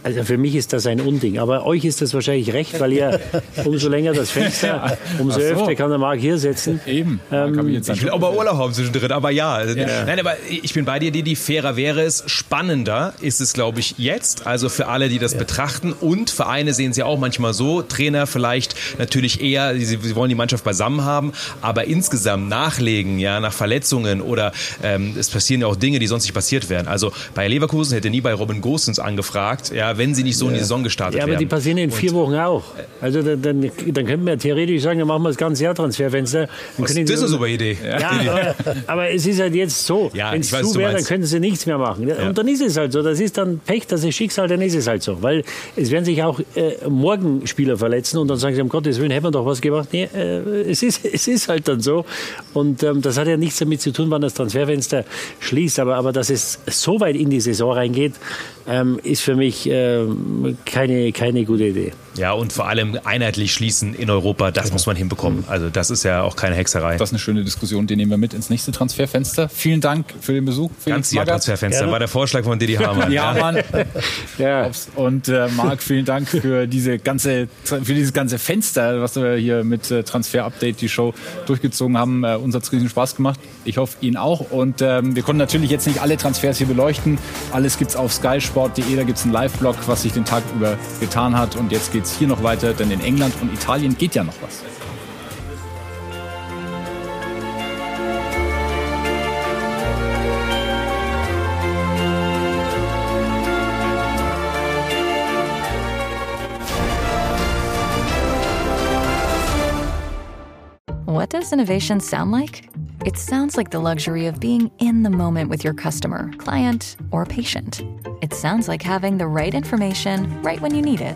Also für mich ist das ein Unding. Aber euch ist das wahrscheinlich recht, weil ihr <laughs> umso länger das <laughs> Fenster, umso so. öfter kann der Marc hier sitzen. Eben. Ähm, ich, ich will auch mal Urlaub haben zwischendrin, aber ja. ja. Nein, aber ich bin bei dir, die, die fairer wäre es. Spannender ist es, glaube ich, jetzt. Also für alle, die das ja. betrachten. Und Vereine sehen es ja auch manchmal so. Trainer vielleicht natürlich eher, sie, sie, wollen die Mannschaft beisammen haben, aber insgesamt nachlegen, ja, nach Verletzungen oder ähm, es passieren ja auch Dinge, die sonst nicht passiert wären. Also bei Leverkusen hätte nie bei Robin Gosens angefragt, ja, wenn sie nicht so in die Saison gestartet wären. Ja, aber die passieren in vier Wochen auch. Also dann, dann, dann könnten wir theoretisch sagen, dann machen wir das ganze Jahr Transferfenster. Was, das ist eine super Idee. Ja, aber, aber, es ist halt jetzt so. Ja, wenn es zu wäre, dann könnten sie nichts mehr machen. Ja. Und dann ist es halt so. Das ist dann Pech, das ist Schicksal, dann ist es halt so. Weil es werden sich auch äh, morgen Spieler verletzen und dann sagen sie, um Gottes Willen, hätten wir doch was gemacht. Nee, äh, es, ist, <laughs> es ist halt dann so. Und ähm, das hat ja nichts damit zu tun, wann das Transferfenster schließt. Aber, aber dass es so weit in die Saison reingeht, ähm, ist für mich äh, keine, keine gute Idee. Ja, und vor allem einheitlich schließen in Europa, das genau. muss man hinbekommen. Also das ist ja auch keine Hexerei. Das ist eine schöne Diskussion, die nehmen wir mit ins nächste Transferfenster. Vielen Dank für den Besuch. Ganz ja, Transferfenster ja. war der Vorschlag von Didi Hamann. <laughs> ja, Mann. <laughs> ja. Und äh, Marc, vielen Dank für diese ganze, für dieses ganze Fenster, was wir hier mit äh, Transfer Update die Show durchgezogen haben. Äh, uns hat es riesen Spaß gemacht. Ich hoffe, Ihnen auch. Und ähm, wir konnten natürlich jetzt nicht alle Transfers hier beleuchten. Alles gibt es auf skysport.de. Da gibt es einen Live-Blog, was sich den Tag über getan hat. Und jetzt geht hier noch weiter, denn in England und Italien geht ja noch was. What does innovation sound like? It sounds like the luxury of being in the moment with your customer, client, or patient. It sounds like having the right information right when you need it